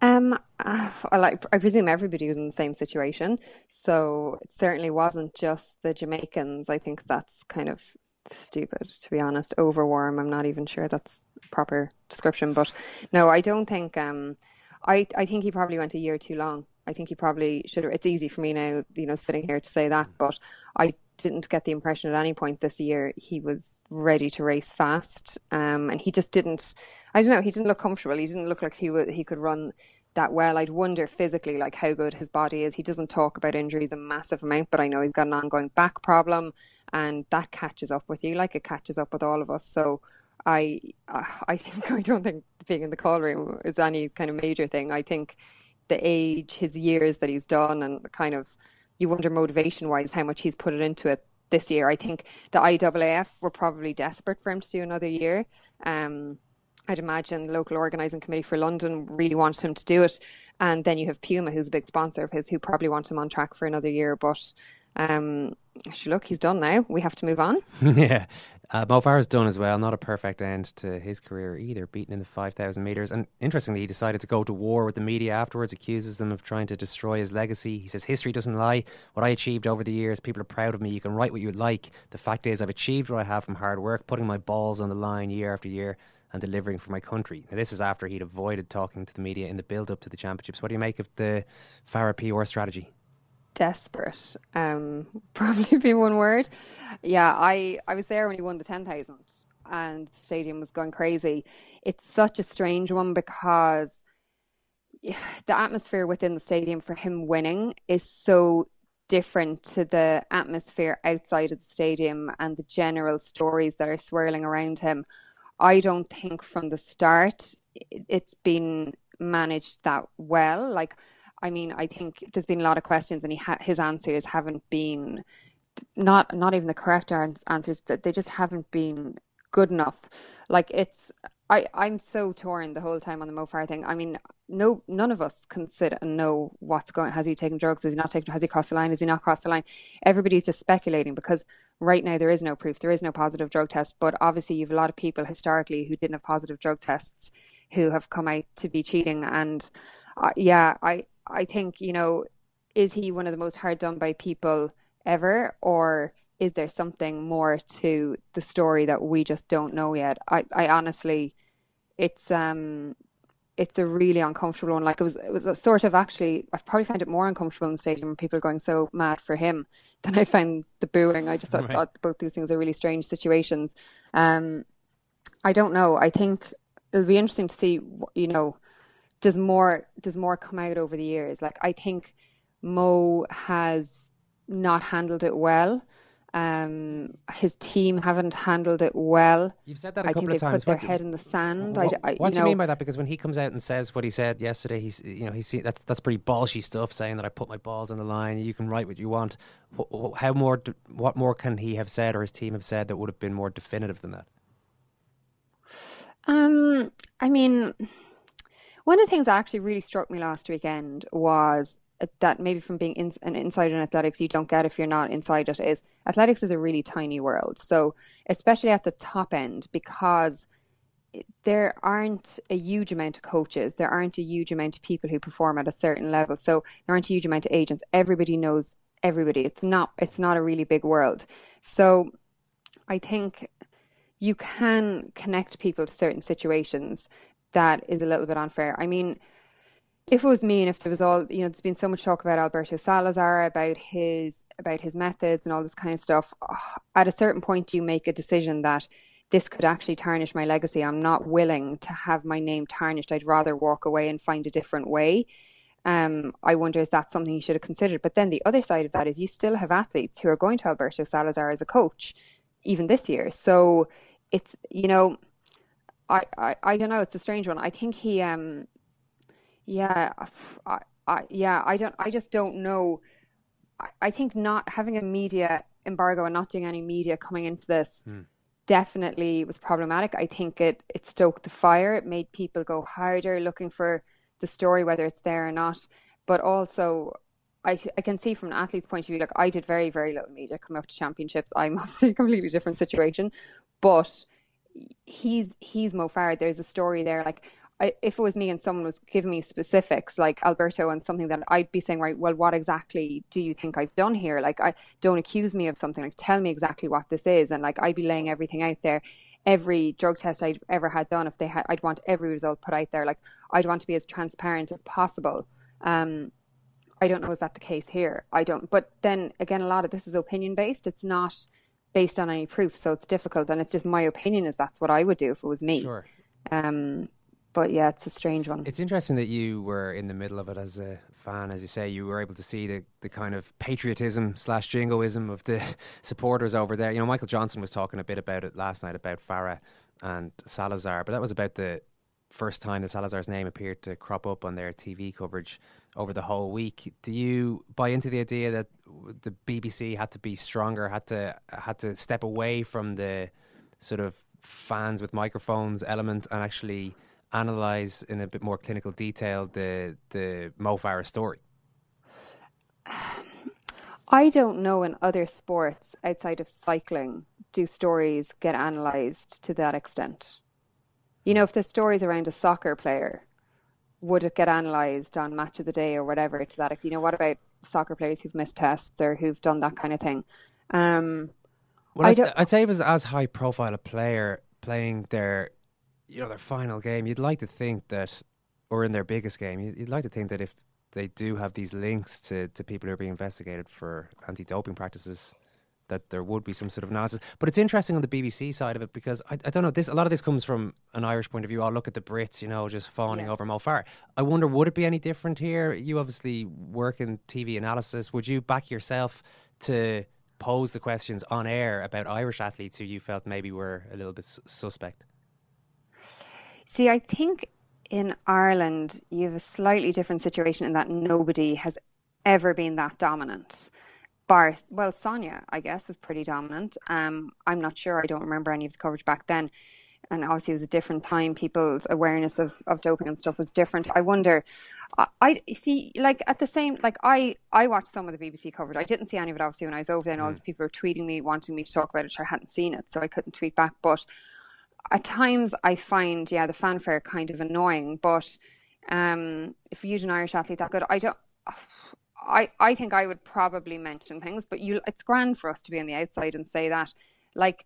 Um, I like. I presume everybody was in the same situation, so it certainly wasn't just the Jamaicans. I think that's kind of stupid, to be honest. Overwarm. I'm not even sure that's proper description, but no, I don't think. Um, I I think he probably went a year too long. I think he probably should. It's easy for me now, you know, sitting here to say that, but I didn't get the impression at any point this year he was ready to race fast, um, and he just didn't. I don't know. He didn't look comfortable. He didn't look like he he could run that well. I'd wonder physically like how good his body is. He doesn't talk about injuries a massive amount, but I know he's got an ongoing back problem, and that catches up with you, like it catches up with all of us. So I I think I don't think being in the call room is any kind of major thing. I think the age, his years that he's done, and kind of you wonder motivation wise how much he's put it into it this year. I think the IAAF were probably desperate for him to do another year. Um, I'd imagine the local organising committee for London really wanted him to do it. And then you have Puma, who's a big sponsor of his, who probably want him on track for another year. But um, look, he's done now. We have to move on. *laughs* yeah. Uh, Mo Farah's done as well. Not a perfect end to his career either, beaten in the 5,000 metres. And interestingly, he decided to go to war with the media afterwards, accuses them of trying to destroy his legacy. He says, History doesn't lie. What I achieved over the years, people are proud of me. You can write what you like. The fact is, I've achieved what I have from hard work, putting my balls on the line year after year and delivering for my country. Now, this is after he'd avoided talking to the media in the build up to the championships. What do you make of the Farah PR strategy? desperate. Um, *laughs* probably be one word. Yeah, I I was there when he won the ten thousand, and the stadium was going crazy. It's such a strange one because *sighs* the atmosphere within the stadium for him winning is so different to the atmosphere outside of the stadium and the general stories that are swirling around him. I don't think from the start it's been managed that well. Like, I mean, I think there's been a lot of questions, and he ha- his answers haven't been not not even the correct answers, but they just haven't been good enough. Like, it's I I'm so torn the whole time on the Mo Farah thing. I mean, no, none of us can sit and know what's going. Has he taken drugs? Has he not taken? Has he crossed the line? Has he not crossed the line? Everybody's just speculating because right now there is no proof. There is no positive drug test. But obviously, you've a lot of people historically who didn't have positive drug tests who have come out to be cheating. And uh, yeah, I I think you know, is he one of the most hard done by people ever, or is there something more to the story that we just don't know yet? I I honestly, it's um it's a really uncomfortable one. Like it was, it was a sort of actually, I've probably found it more uncomfortable in the stadium when people are going so mad for him *laughs* than I found the booing. I just thought, right. thought both these things are really strange situations. Um, I don't know. I think it'll be interesting to see, you know, does more does more come out over the years? Like I think Mo has not handled it well. Um, his team haven't handled it well. You've said that a I couple think of they times. put their what, head in the sand. What, I, I, what do know, you mean by that? Because when he comes out and says what he said yesterday, he's you know he's that's that's pretty ballsy stuff, saying that I put my balls on the line. You can write what you want. How more? What more can he have said or his team have said that would have been more definitive than that? Um, I mean, one of the things that actually really struck me last weekend was that maybe from being in, an insider in athletics you don't get if you're not inside it is athletics is a really tiny world. So especially at the top end because there aren't a huge amount of coaches, there aren't a huge amount of people who perform at a certain level. So there aren't a huge amount of agents. Everybody knows everybody. It's not it's not a really big world. So I think you can connect people to certain situations that is a little bit unfair. I mean, if it was me and if there was all you know there's been so much talk about alberto salazar about his about his methods and all this kind of stuff at a certain point you make a decision that this could actually tarnish my legacy i'm not willing to have my name tarnished i'd rather walk away and find a different way um, I wonder is that something you should have considered? But then the other side of that is you still have athletes who are going to Alberto Salazar as a coach, even this year. So it's you know, I I, I don't know. It's a strange one. I think he um yeah, I, I, yeah, I don't, I just don't know. I, I, think not having a media embargo and not doing any media coming into this mm. definitely was problematic. I think it it stoked the fire. It made people go harder looking for the story, whether it's there or not. But also, I, I can see from an athlete's point of view, like I did very, very little media coming up to championships. I'm *laughs* obviously a completely different situation, but he's he's Mo Farah. There's a story there. Like I, if it was me and someone was giving me specifics like Alberto and something that I'd be saying, right, well, what exactly do you think I've done here? Like, I don't accuse me of something. Like, tell me exactly what this is, and like I'd be laying everything out there. Every drug test I'd ever had done, if they had, I'd want every result put out there. Like, I'd want to be as transparent as possible. Um, I don't know is that the case here. I don't. But then again, a lot of this is opinion based. It's not based on any proof, so it's difficult. And it's just my opinion is that's what I would do if it was me. Sure. Um, but yeah, it's a strange one. It's interesting that you were in the middle of it as a fan, as you say. You were able to see the, the kind of patriotism slash jingoism of the *laughs* supporters over there. You know, Michael Johnson was talking a bit about it last night about Farah and Salazar, but that was about the first time that Salazar's name appeared to crop up on their TV coverage over the whole week. Do you buy into the idea that the BBC had to be stronger, had to had to step away from the sort of fans with microphones element and actually analyze in a bit more clinical detail the the Mo Farah story? *sighs* I don't know in other sports outside of cycling do stories get analysed to that extent. You know, if the stories around a soccer player, would it get analysed on match of the day or whatever to that extent? You know, what about soccer players who've missed tests or who've done that kind of thing? Um, well, I'd, I'd say it was as high profile a player playing their you know their final game, you'd like to think that, or in their biggest game, you'd, you'd like to think that if they do have these links to, to people who are being investigated for anti-doping practices that there would be some sort of analysis. But it's interesting on the BBC side of it because I, I don't know this. A lot of this comes from an Irish point of view. I'll look at the Brits, you know, just fawning yes. over Mo Farah. I wonder would it be any different here? You obviously work in TV analysis. Would you back yourself to pose the questions on air about Irish athletes who you felt maybe were a little bit suspect? See, I think in Ireland you have a slightly different situation in that nobody has ever been that dominant. Bar well sonia i guess was pretty dominant. Um, i'm not sure. I don't remember any of the coverage back then. And obviously it was a different time. People's awareness of, of doping and stuff was different. I wonder I, I see like at the same like i i watched some of the bbc coverage. I didn't see any of it obviously when i was over there and all mm. these people were tweeting me wanting me to talk about it i hadn't seen it so i couldn't tweet back. But at times i find yeah the fanfare kind of annoying but um if you use an irish athlete that good i don't *sighs* I, I think I would probably mention things, but you it's grand for us to be on the outside and say that. Like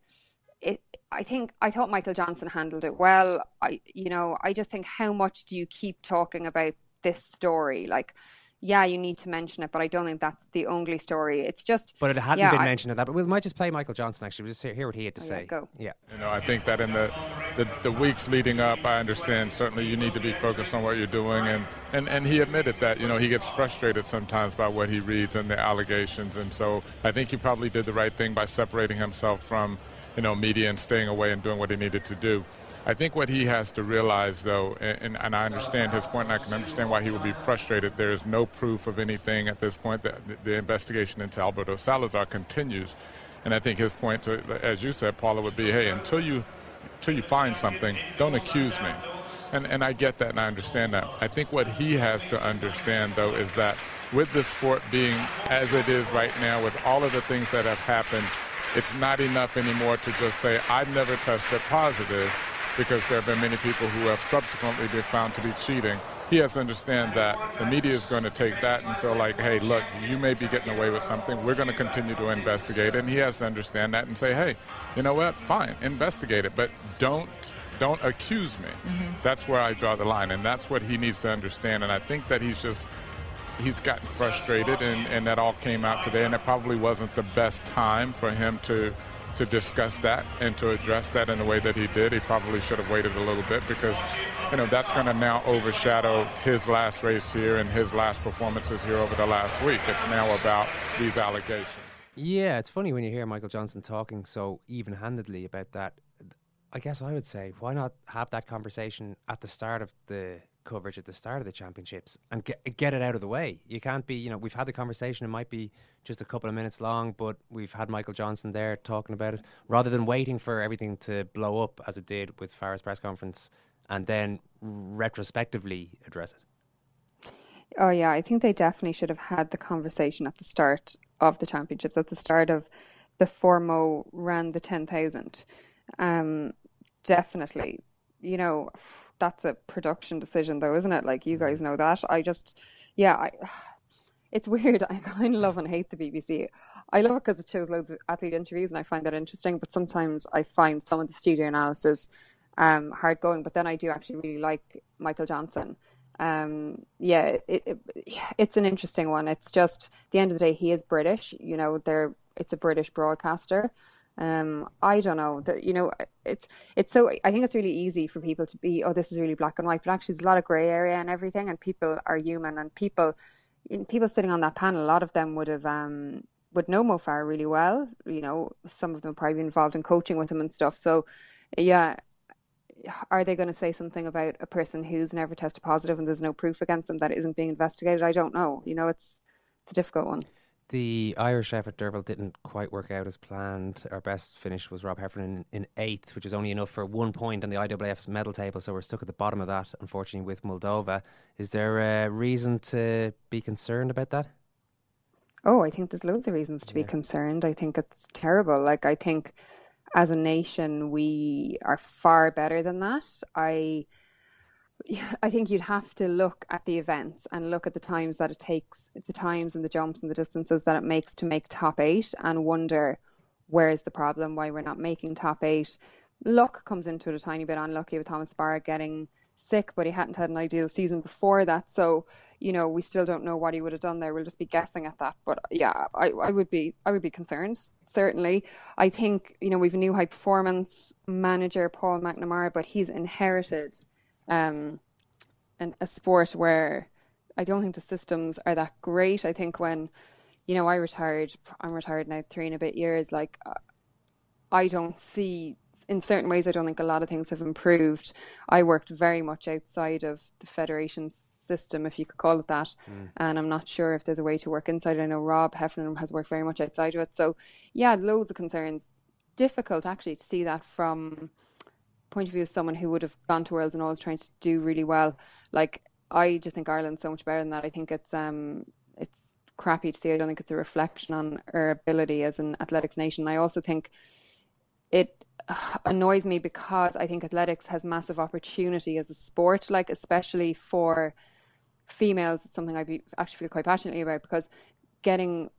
it I think I thought Michael Johnson handled it well. I you know, I just think how much do you keep talking about this story? Like yeah, you need to mention it, but I don't think that's the only story. It's just. But it hadn't yeah, been I, mentioned of that. But we might just play Michael Johnson. Actually, we'll just hear what he had to oh, say. Yeah, go. Yeah. You know, I think that in the, the, the weeks leading up, I understand certainly you need to be focused on what you're doing, and, and and he admitted that you know he gets frustrated sometimes by what he reads and the allegations, and so I think he probably did the right thing by separating himself from you know media and staying away and doing what he needed to do. I think what he has to realize, though, and, and, I understand his point, and I can understand why he would be frustrated. There is no proof of anything at this point. That the investigation into Alberto Salazar continues, and I think his point, to, as you said, Paula, would be, hey, until you until you find something, don't accuse me. And and I get that, and I understand that. I think what he has to understand, though, is that with the sport being as it is right now, with all of the things that have happened, it's not enough anymore to just say I've never tested positive because there have been many people who have subsequently been found to be cheating. He has to understand that the media is going to take that and feel like, hey, look, you may be getting away with something. We're going to continue to investigate. And he has to understand that and say, hey, you know what? Fine, investigate it, but don't don't accuse me. Mm-hmm. That's where I draw the line, and that's what he needs to understand. And I think that he's just he's gotten frustrated, and, and that all came out today. And it probably wasn't the best time for him to to discuss that and to address that in the way that he did. He probably should have waited a little bit because, you know, that's going to now overshadow his last race here and his last performances here over the last week. It's now about these allegations. Yeah, it's funny when you hear Michael Johnson talking so even-handedly about that. I guess I would say, why not have that conversation at the start of the coverage at the start of the championships and get get it out of the way. You can't be, you know, we've had the conversation. It might be just a couple of minutes long, but we've had Michael Johnson there talking about it, rather than waiting for everything to blow up as it did with Farah's press conference, and then retrospectively address it. Oh yeah, I think they definitely should have had the conversation at the start of the championships, at the start of before Mo ran the ten thousand. Um, definitely, you know that's a production decision though isn't it? Like you guys know that. I just yeah I, *sighs* it's weird. *laughs* I kind of love and hate the bbc i love it because it shows loads of athlete interviews and i find that interesting but sometimes i find some of the studio analysis um, hard going but then i do actually really like michael johnson. Um, yeah it, it, it's an interesting one. It's just the end of the day he is british you know they're it's a british broadcaster um, I don't know that you know it's it's so I think it's really easy for people to be oh this is really black and white, but actually there's a lot of grey area and everything, and people are human, and people people sitting on that panel, a lot of them would have um would know Mo Farah really well. You know, some of them probably involved in coaching with him and stuff. So, yeah, are they going to say something about a person who's never tested positive and there's no proof against them that isn't being investigated? I don't know. You know, it's it's a difficult one. The Irish effort, Derval, didn't quite work out as planned. Our best finish was Rob Heffernan in, in, eighth, which is only enough for one point on the IAAF's medal table, so we're stuck at the bottom of that, unfortunately, with Moldova. Is there a reason to be concerned about that? Oh, I think there's loads of reasons to yeah. be concerned. I think it's terrible. Like, I think as a nation, we are far better than that. I *laughs* I think you'd have to look at the events and look at the times that it takes, the times and the jumps and the distances that it makes to make top eight and wonder where's the problem, why we're not making top eight. Luck comes into it a tiny bit unlucky with Thomas Barr getting sick, but he hadn't had an ideal season before that. So, you know, we still don't know what he would have done there. We'll just be guessing at that. But yeah, I, I would be I would be concerned. Certainly, I think you know we've a new high performance manager, Paul McNamara, but he's inherited um, an, a sport where I don't think the systems are that great. I think when you know I retired, I'm retired now three and a bit years. Like uh, I don't see in certain ways, I don't think a lot of things have improved. I worked very much outside of the federation system, if you could call it that, mm. and I'm not sure if there's a way to work inside. I know Rob Heffernan has worked very much outside of it. So, yeah, loads of concerns. Difficult actually to see that from point of view of someone who would have gone to Worlds and always trying to do really well. Like I just think Ireland's so much better than that. I think it's um it's crappy to see. I don't think it's a reflection on our ability as an athletics nation. I also think it annoys me because I think athletics has massive opportunity as a sport, like especially for females. It's something I actually feel quite passionately about because getting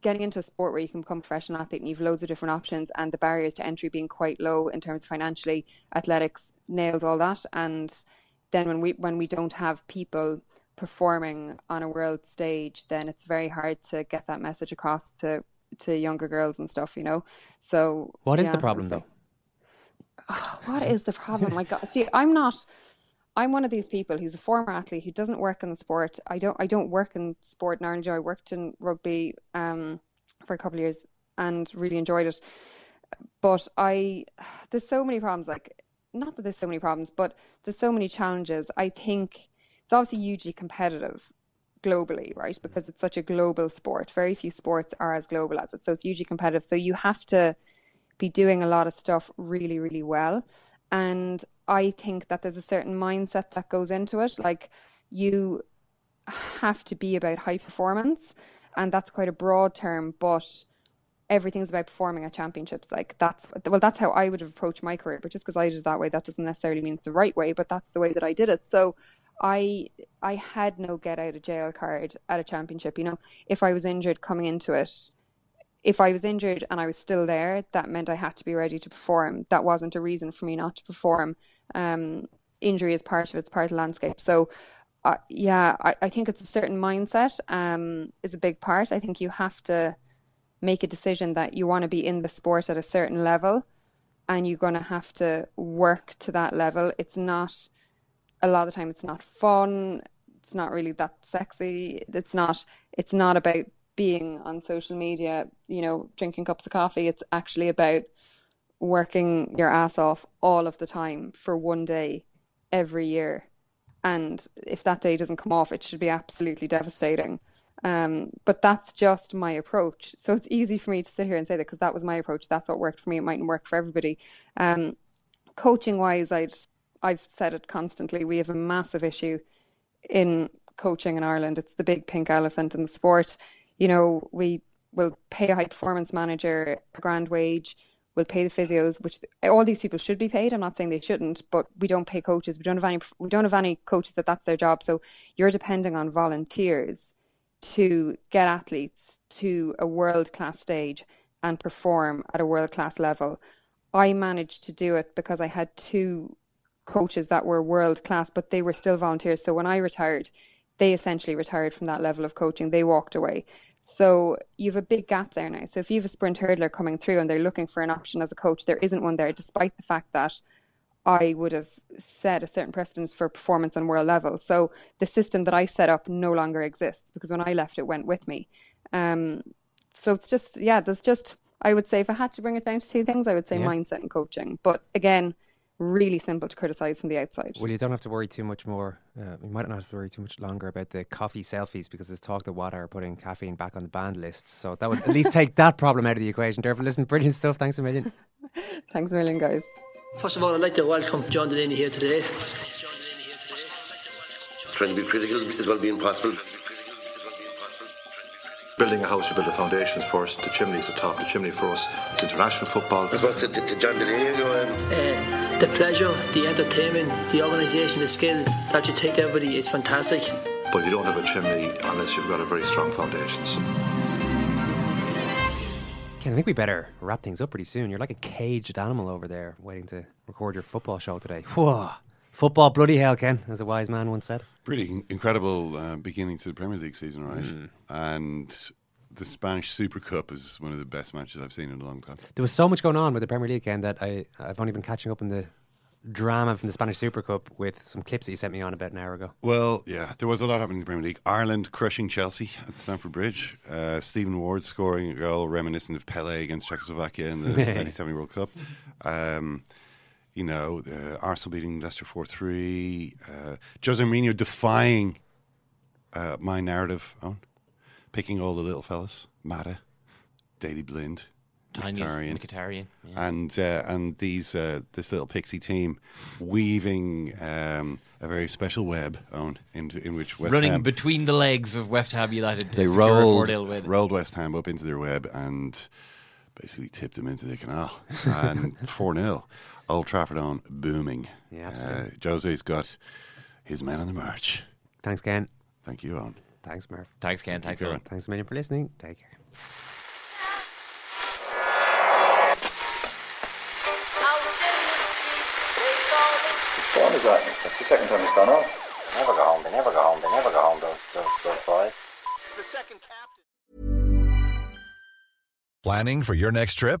getting into a sport where you can become a professional athlete and you've loads of different options and the barriers to entry being quite low in terms of financially athletics nails all that and then when we when we don't have people performing on a world stage then it's very hard to get that message across to to younger girls and stuff you know so what is yeah, the problem though oh, what is the problem? My God, see, I'm not. I'm one of these people who's a former athlete who doesn't work in sport. I don't. I don't work in sport in Ireland. I worked in rugby um, for a couple of years and really enjoyed it. But I, there's so many problems. Like, not that there's so many problems, but there's so many challenges. I think it's obviously hugely competitive globally, right? Because it's such a global sport. Very few sports are as global as it. So it's hugely competitive. So you have to be doing a lot of stuff really, really well. And I think that there's a certain mindset that goes into it. Like you have to be about high performance, and that's quite a broad term, but everything's about performing at championships. Like that's well, that's how I would have approached my career. But just because I did it that way, that doesn't necessarily mean it's the right way. But that's the way that I did it. So I I had no get out of jail card at a championship. You know, if I was injured coming into it, if I was injured and I was still there, that meant I had to be ready to perform. That wasn't a reason for me not to perform. Um, injury is part of it, it's part of the landscape. So, uh, yeah, I, I, think it's a certain mindset um, is a big part. I think you have to make a decision that you want to be in the sport at a certain level and you're going to have to work to that level. It's not, a lot of the time, it's not fun. It's not really that sexy. It's not, it's not about being on social media, you know, drinking cups of coffee. It's actually about working your ass off all of the time for one day every year. And if that day doesn't come off, it should be absolutely devastating. Um, but that's just my approach. So it's easy for me to sit here and say that because that was my approach. That's what worked for me. It mightn't work for everybody. Um, coaching wise, I'd I've said it constantly. We have a massive issue in coaching in Ireland. It's the big pink elephant in the sport you know, we will pay a high performance manager a grand wage, we'll pay the physios, which all these people should be paid. I'm not saying they shouldn't, but we don't pay coaches. We don't have any. We don't have any coaches that that's their job. So you're depending on volunteers to get athletes to a world class stage and perform at a world class level. I managed to do it because I had two coaches that were world class, but they were still volunteers. So when I retired, they essentially retired from that level of coaching. They walked away. So you have a big gap there now. So if you have a sprint hurdler coming through and they're looking for an option as a coach, there isn't one there, despite the fact that I would have set a certain precedent for performance on world level. So the system that I set up no longer exists because when I left, it went with me. Um, so it's just, yeah, there's just, I would say if I had to bring it down to two things, I would say yeah. mindset and coaching. But again, really simple to criticize from the outside. Well, you don't have to worry too much more. Uh, you might not have to worry too much longer about the coffee selfies because there's talk that WADA are putting caffeine back on the banned list. So that would at least take that problem out of the equation. Derval, listen, brilliant stuff. Thanks a million. *laughs* Thanks a million, guys. First of all, I'd like to welcome John Delaney here today. Trying to be critical is going to be impossible. Building a house, you build the foundations first. The chimney is the top. The chimney for us is international football. As well to, to, to John Delaney, you know, um... uh, the pleasure, the entertainment, the organisation, the skills that you take to everybody is fantastic. But you don't have a chimney unless you've got a very strong foundation. Ken, I think we better wrap things up pretty soon. You're like a caged animal over there waiting to record your football show today. Whoa. Football bloody hell, Ken, as a wise man once said. Pretty incredible uh, beginning to the Premier League season, right? Mm. And the Spanish Super Cup is one of the best matches I've seen in a long time. There was so much going on with the Premier League, game that I, I've only been catching up in the drama from the Spanish Super Cup with some clips that you sent me on about an hour ago. Well, yeah, there was a lot happening in the Premier League. Ireland crushing Chelsea at Stamford Bridge. Uh, Stephen Ward scoring a goal reminiscent of Pele against Czechoslovakia in the *laughs* 1970 World Cup. Um, you know, uh, Arsenal beating Leicester 4 3. Uh, Jose Mourinho defying uh, my narrative, Owen. Picking all the little fellas. Mata, Daley Blind, Tanya Mkhitaryan. Mkhitaryan, yeah. And uh, and these uh, this little pixie team weaving um, a very special web on in, in which West Ham Running Ham between the legs of West Ham United they rolled 4-0 rolled West Ham up into their web and basically tipped them into the canal and *laughs* four 0 Old Trafford on booming. Yeah, uh, Jose's got his men on the march. Thanks, Ken. Thank you, Owen. Thanks, Murph. Thanks, Ken. Thanks, Kieran. Owen. Thanks a million for listening. Take care. Which one is that? That's the second time it's gone off. They never go home. They never go home. They never go home. Those those those boys. Planning for your next trip?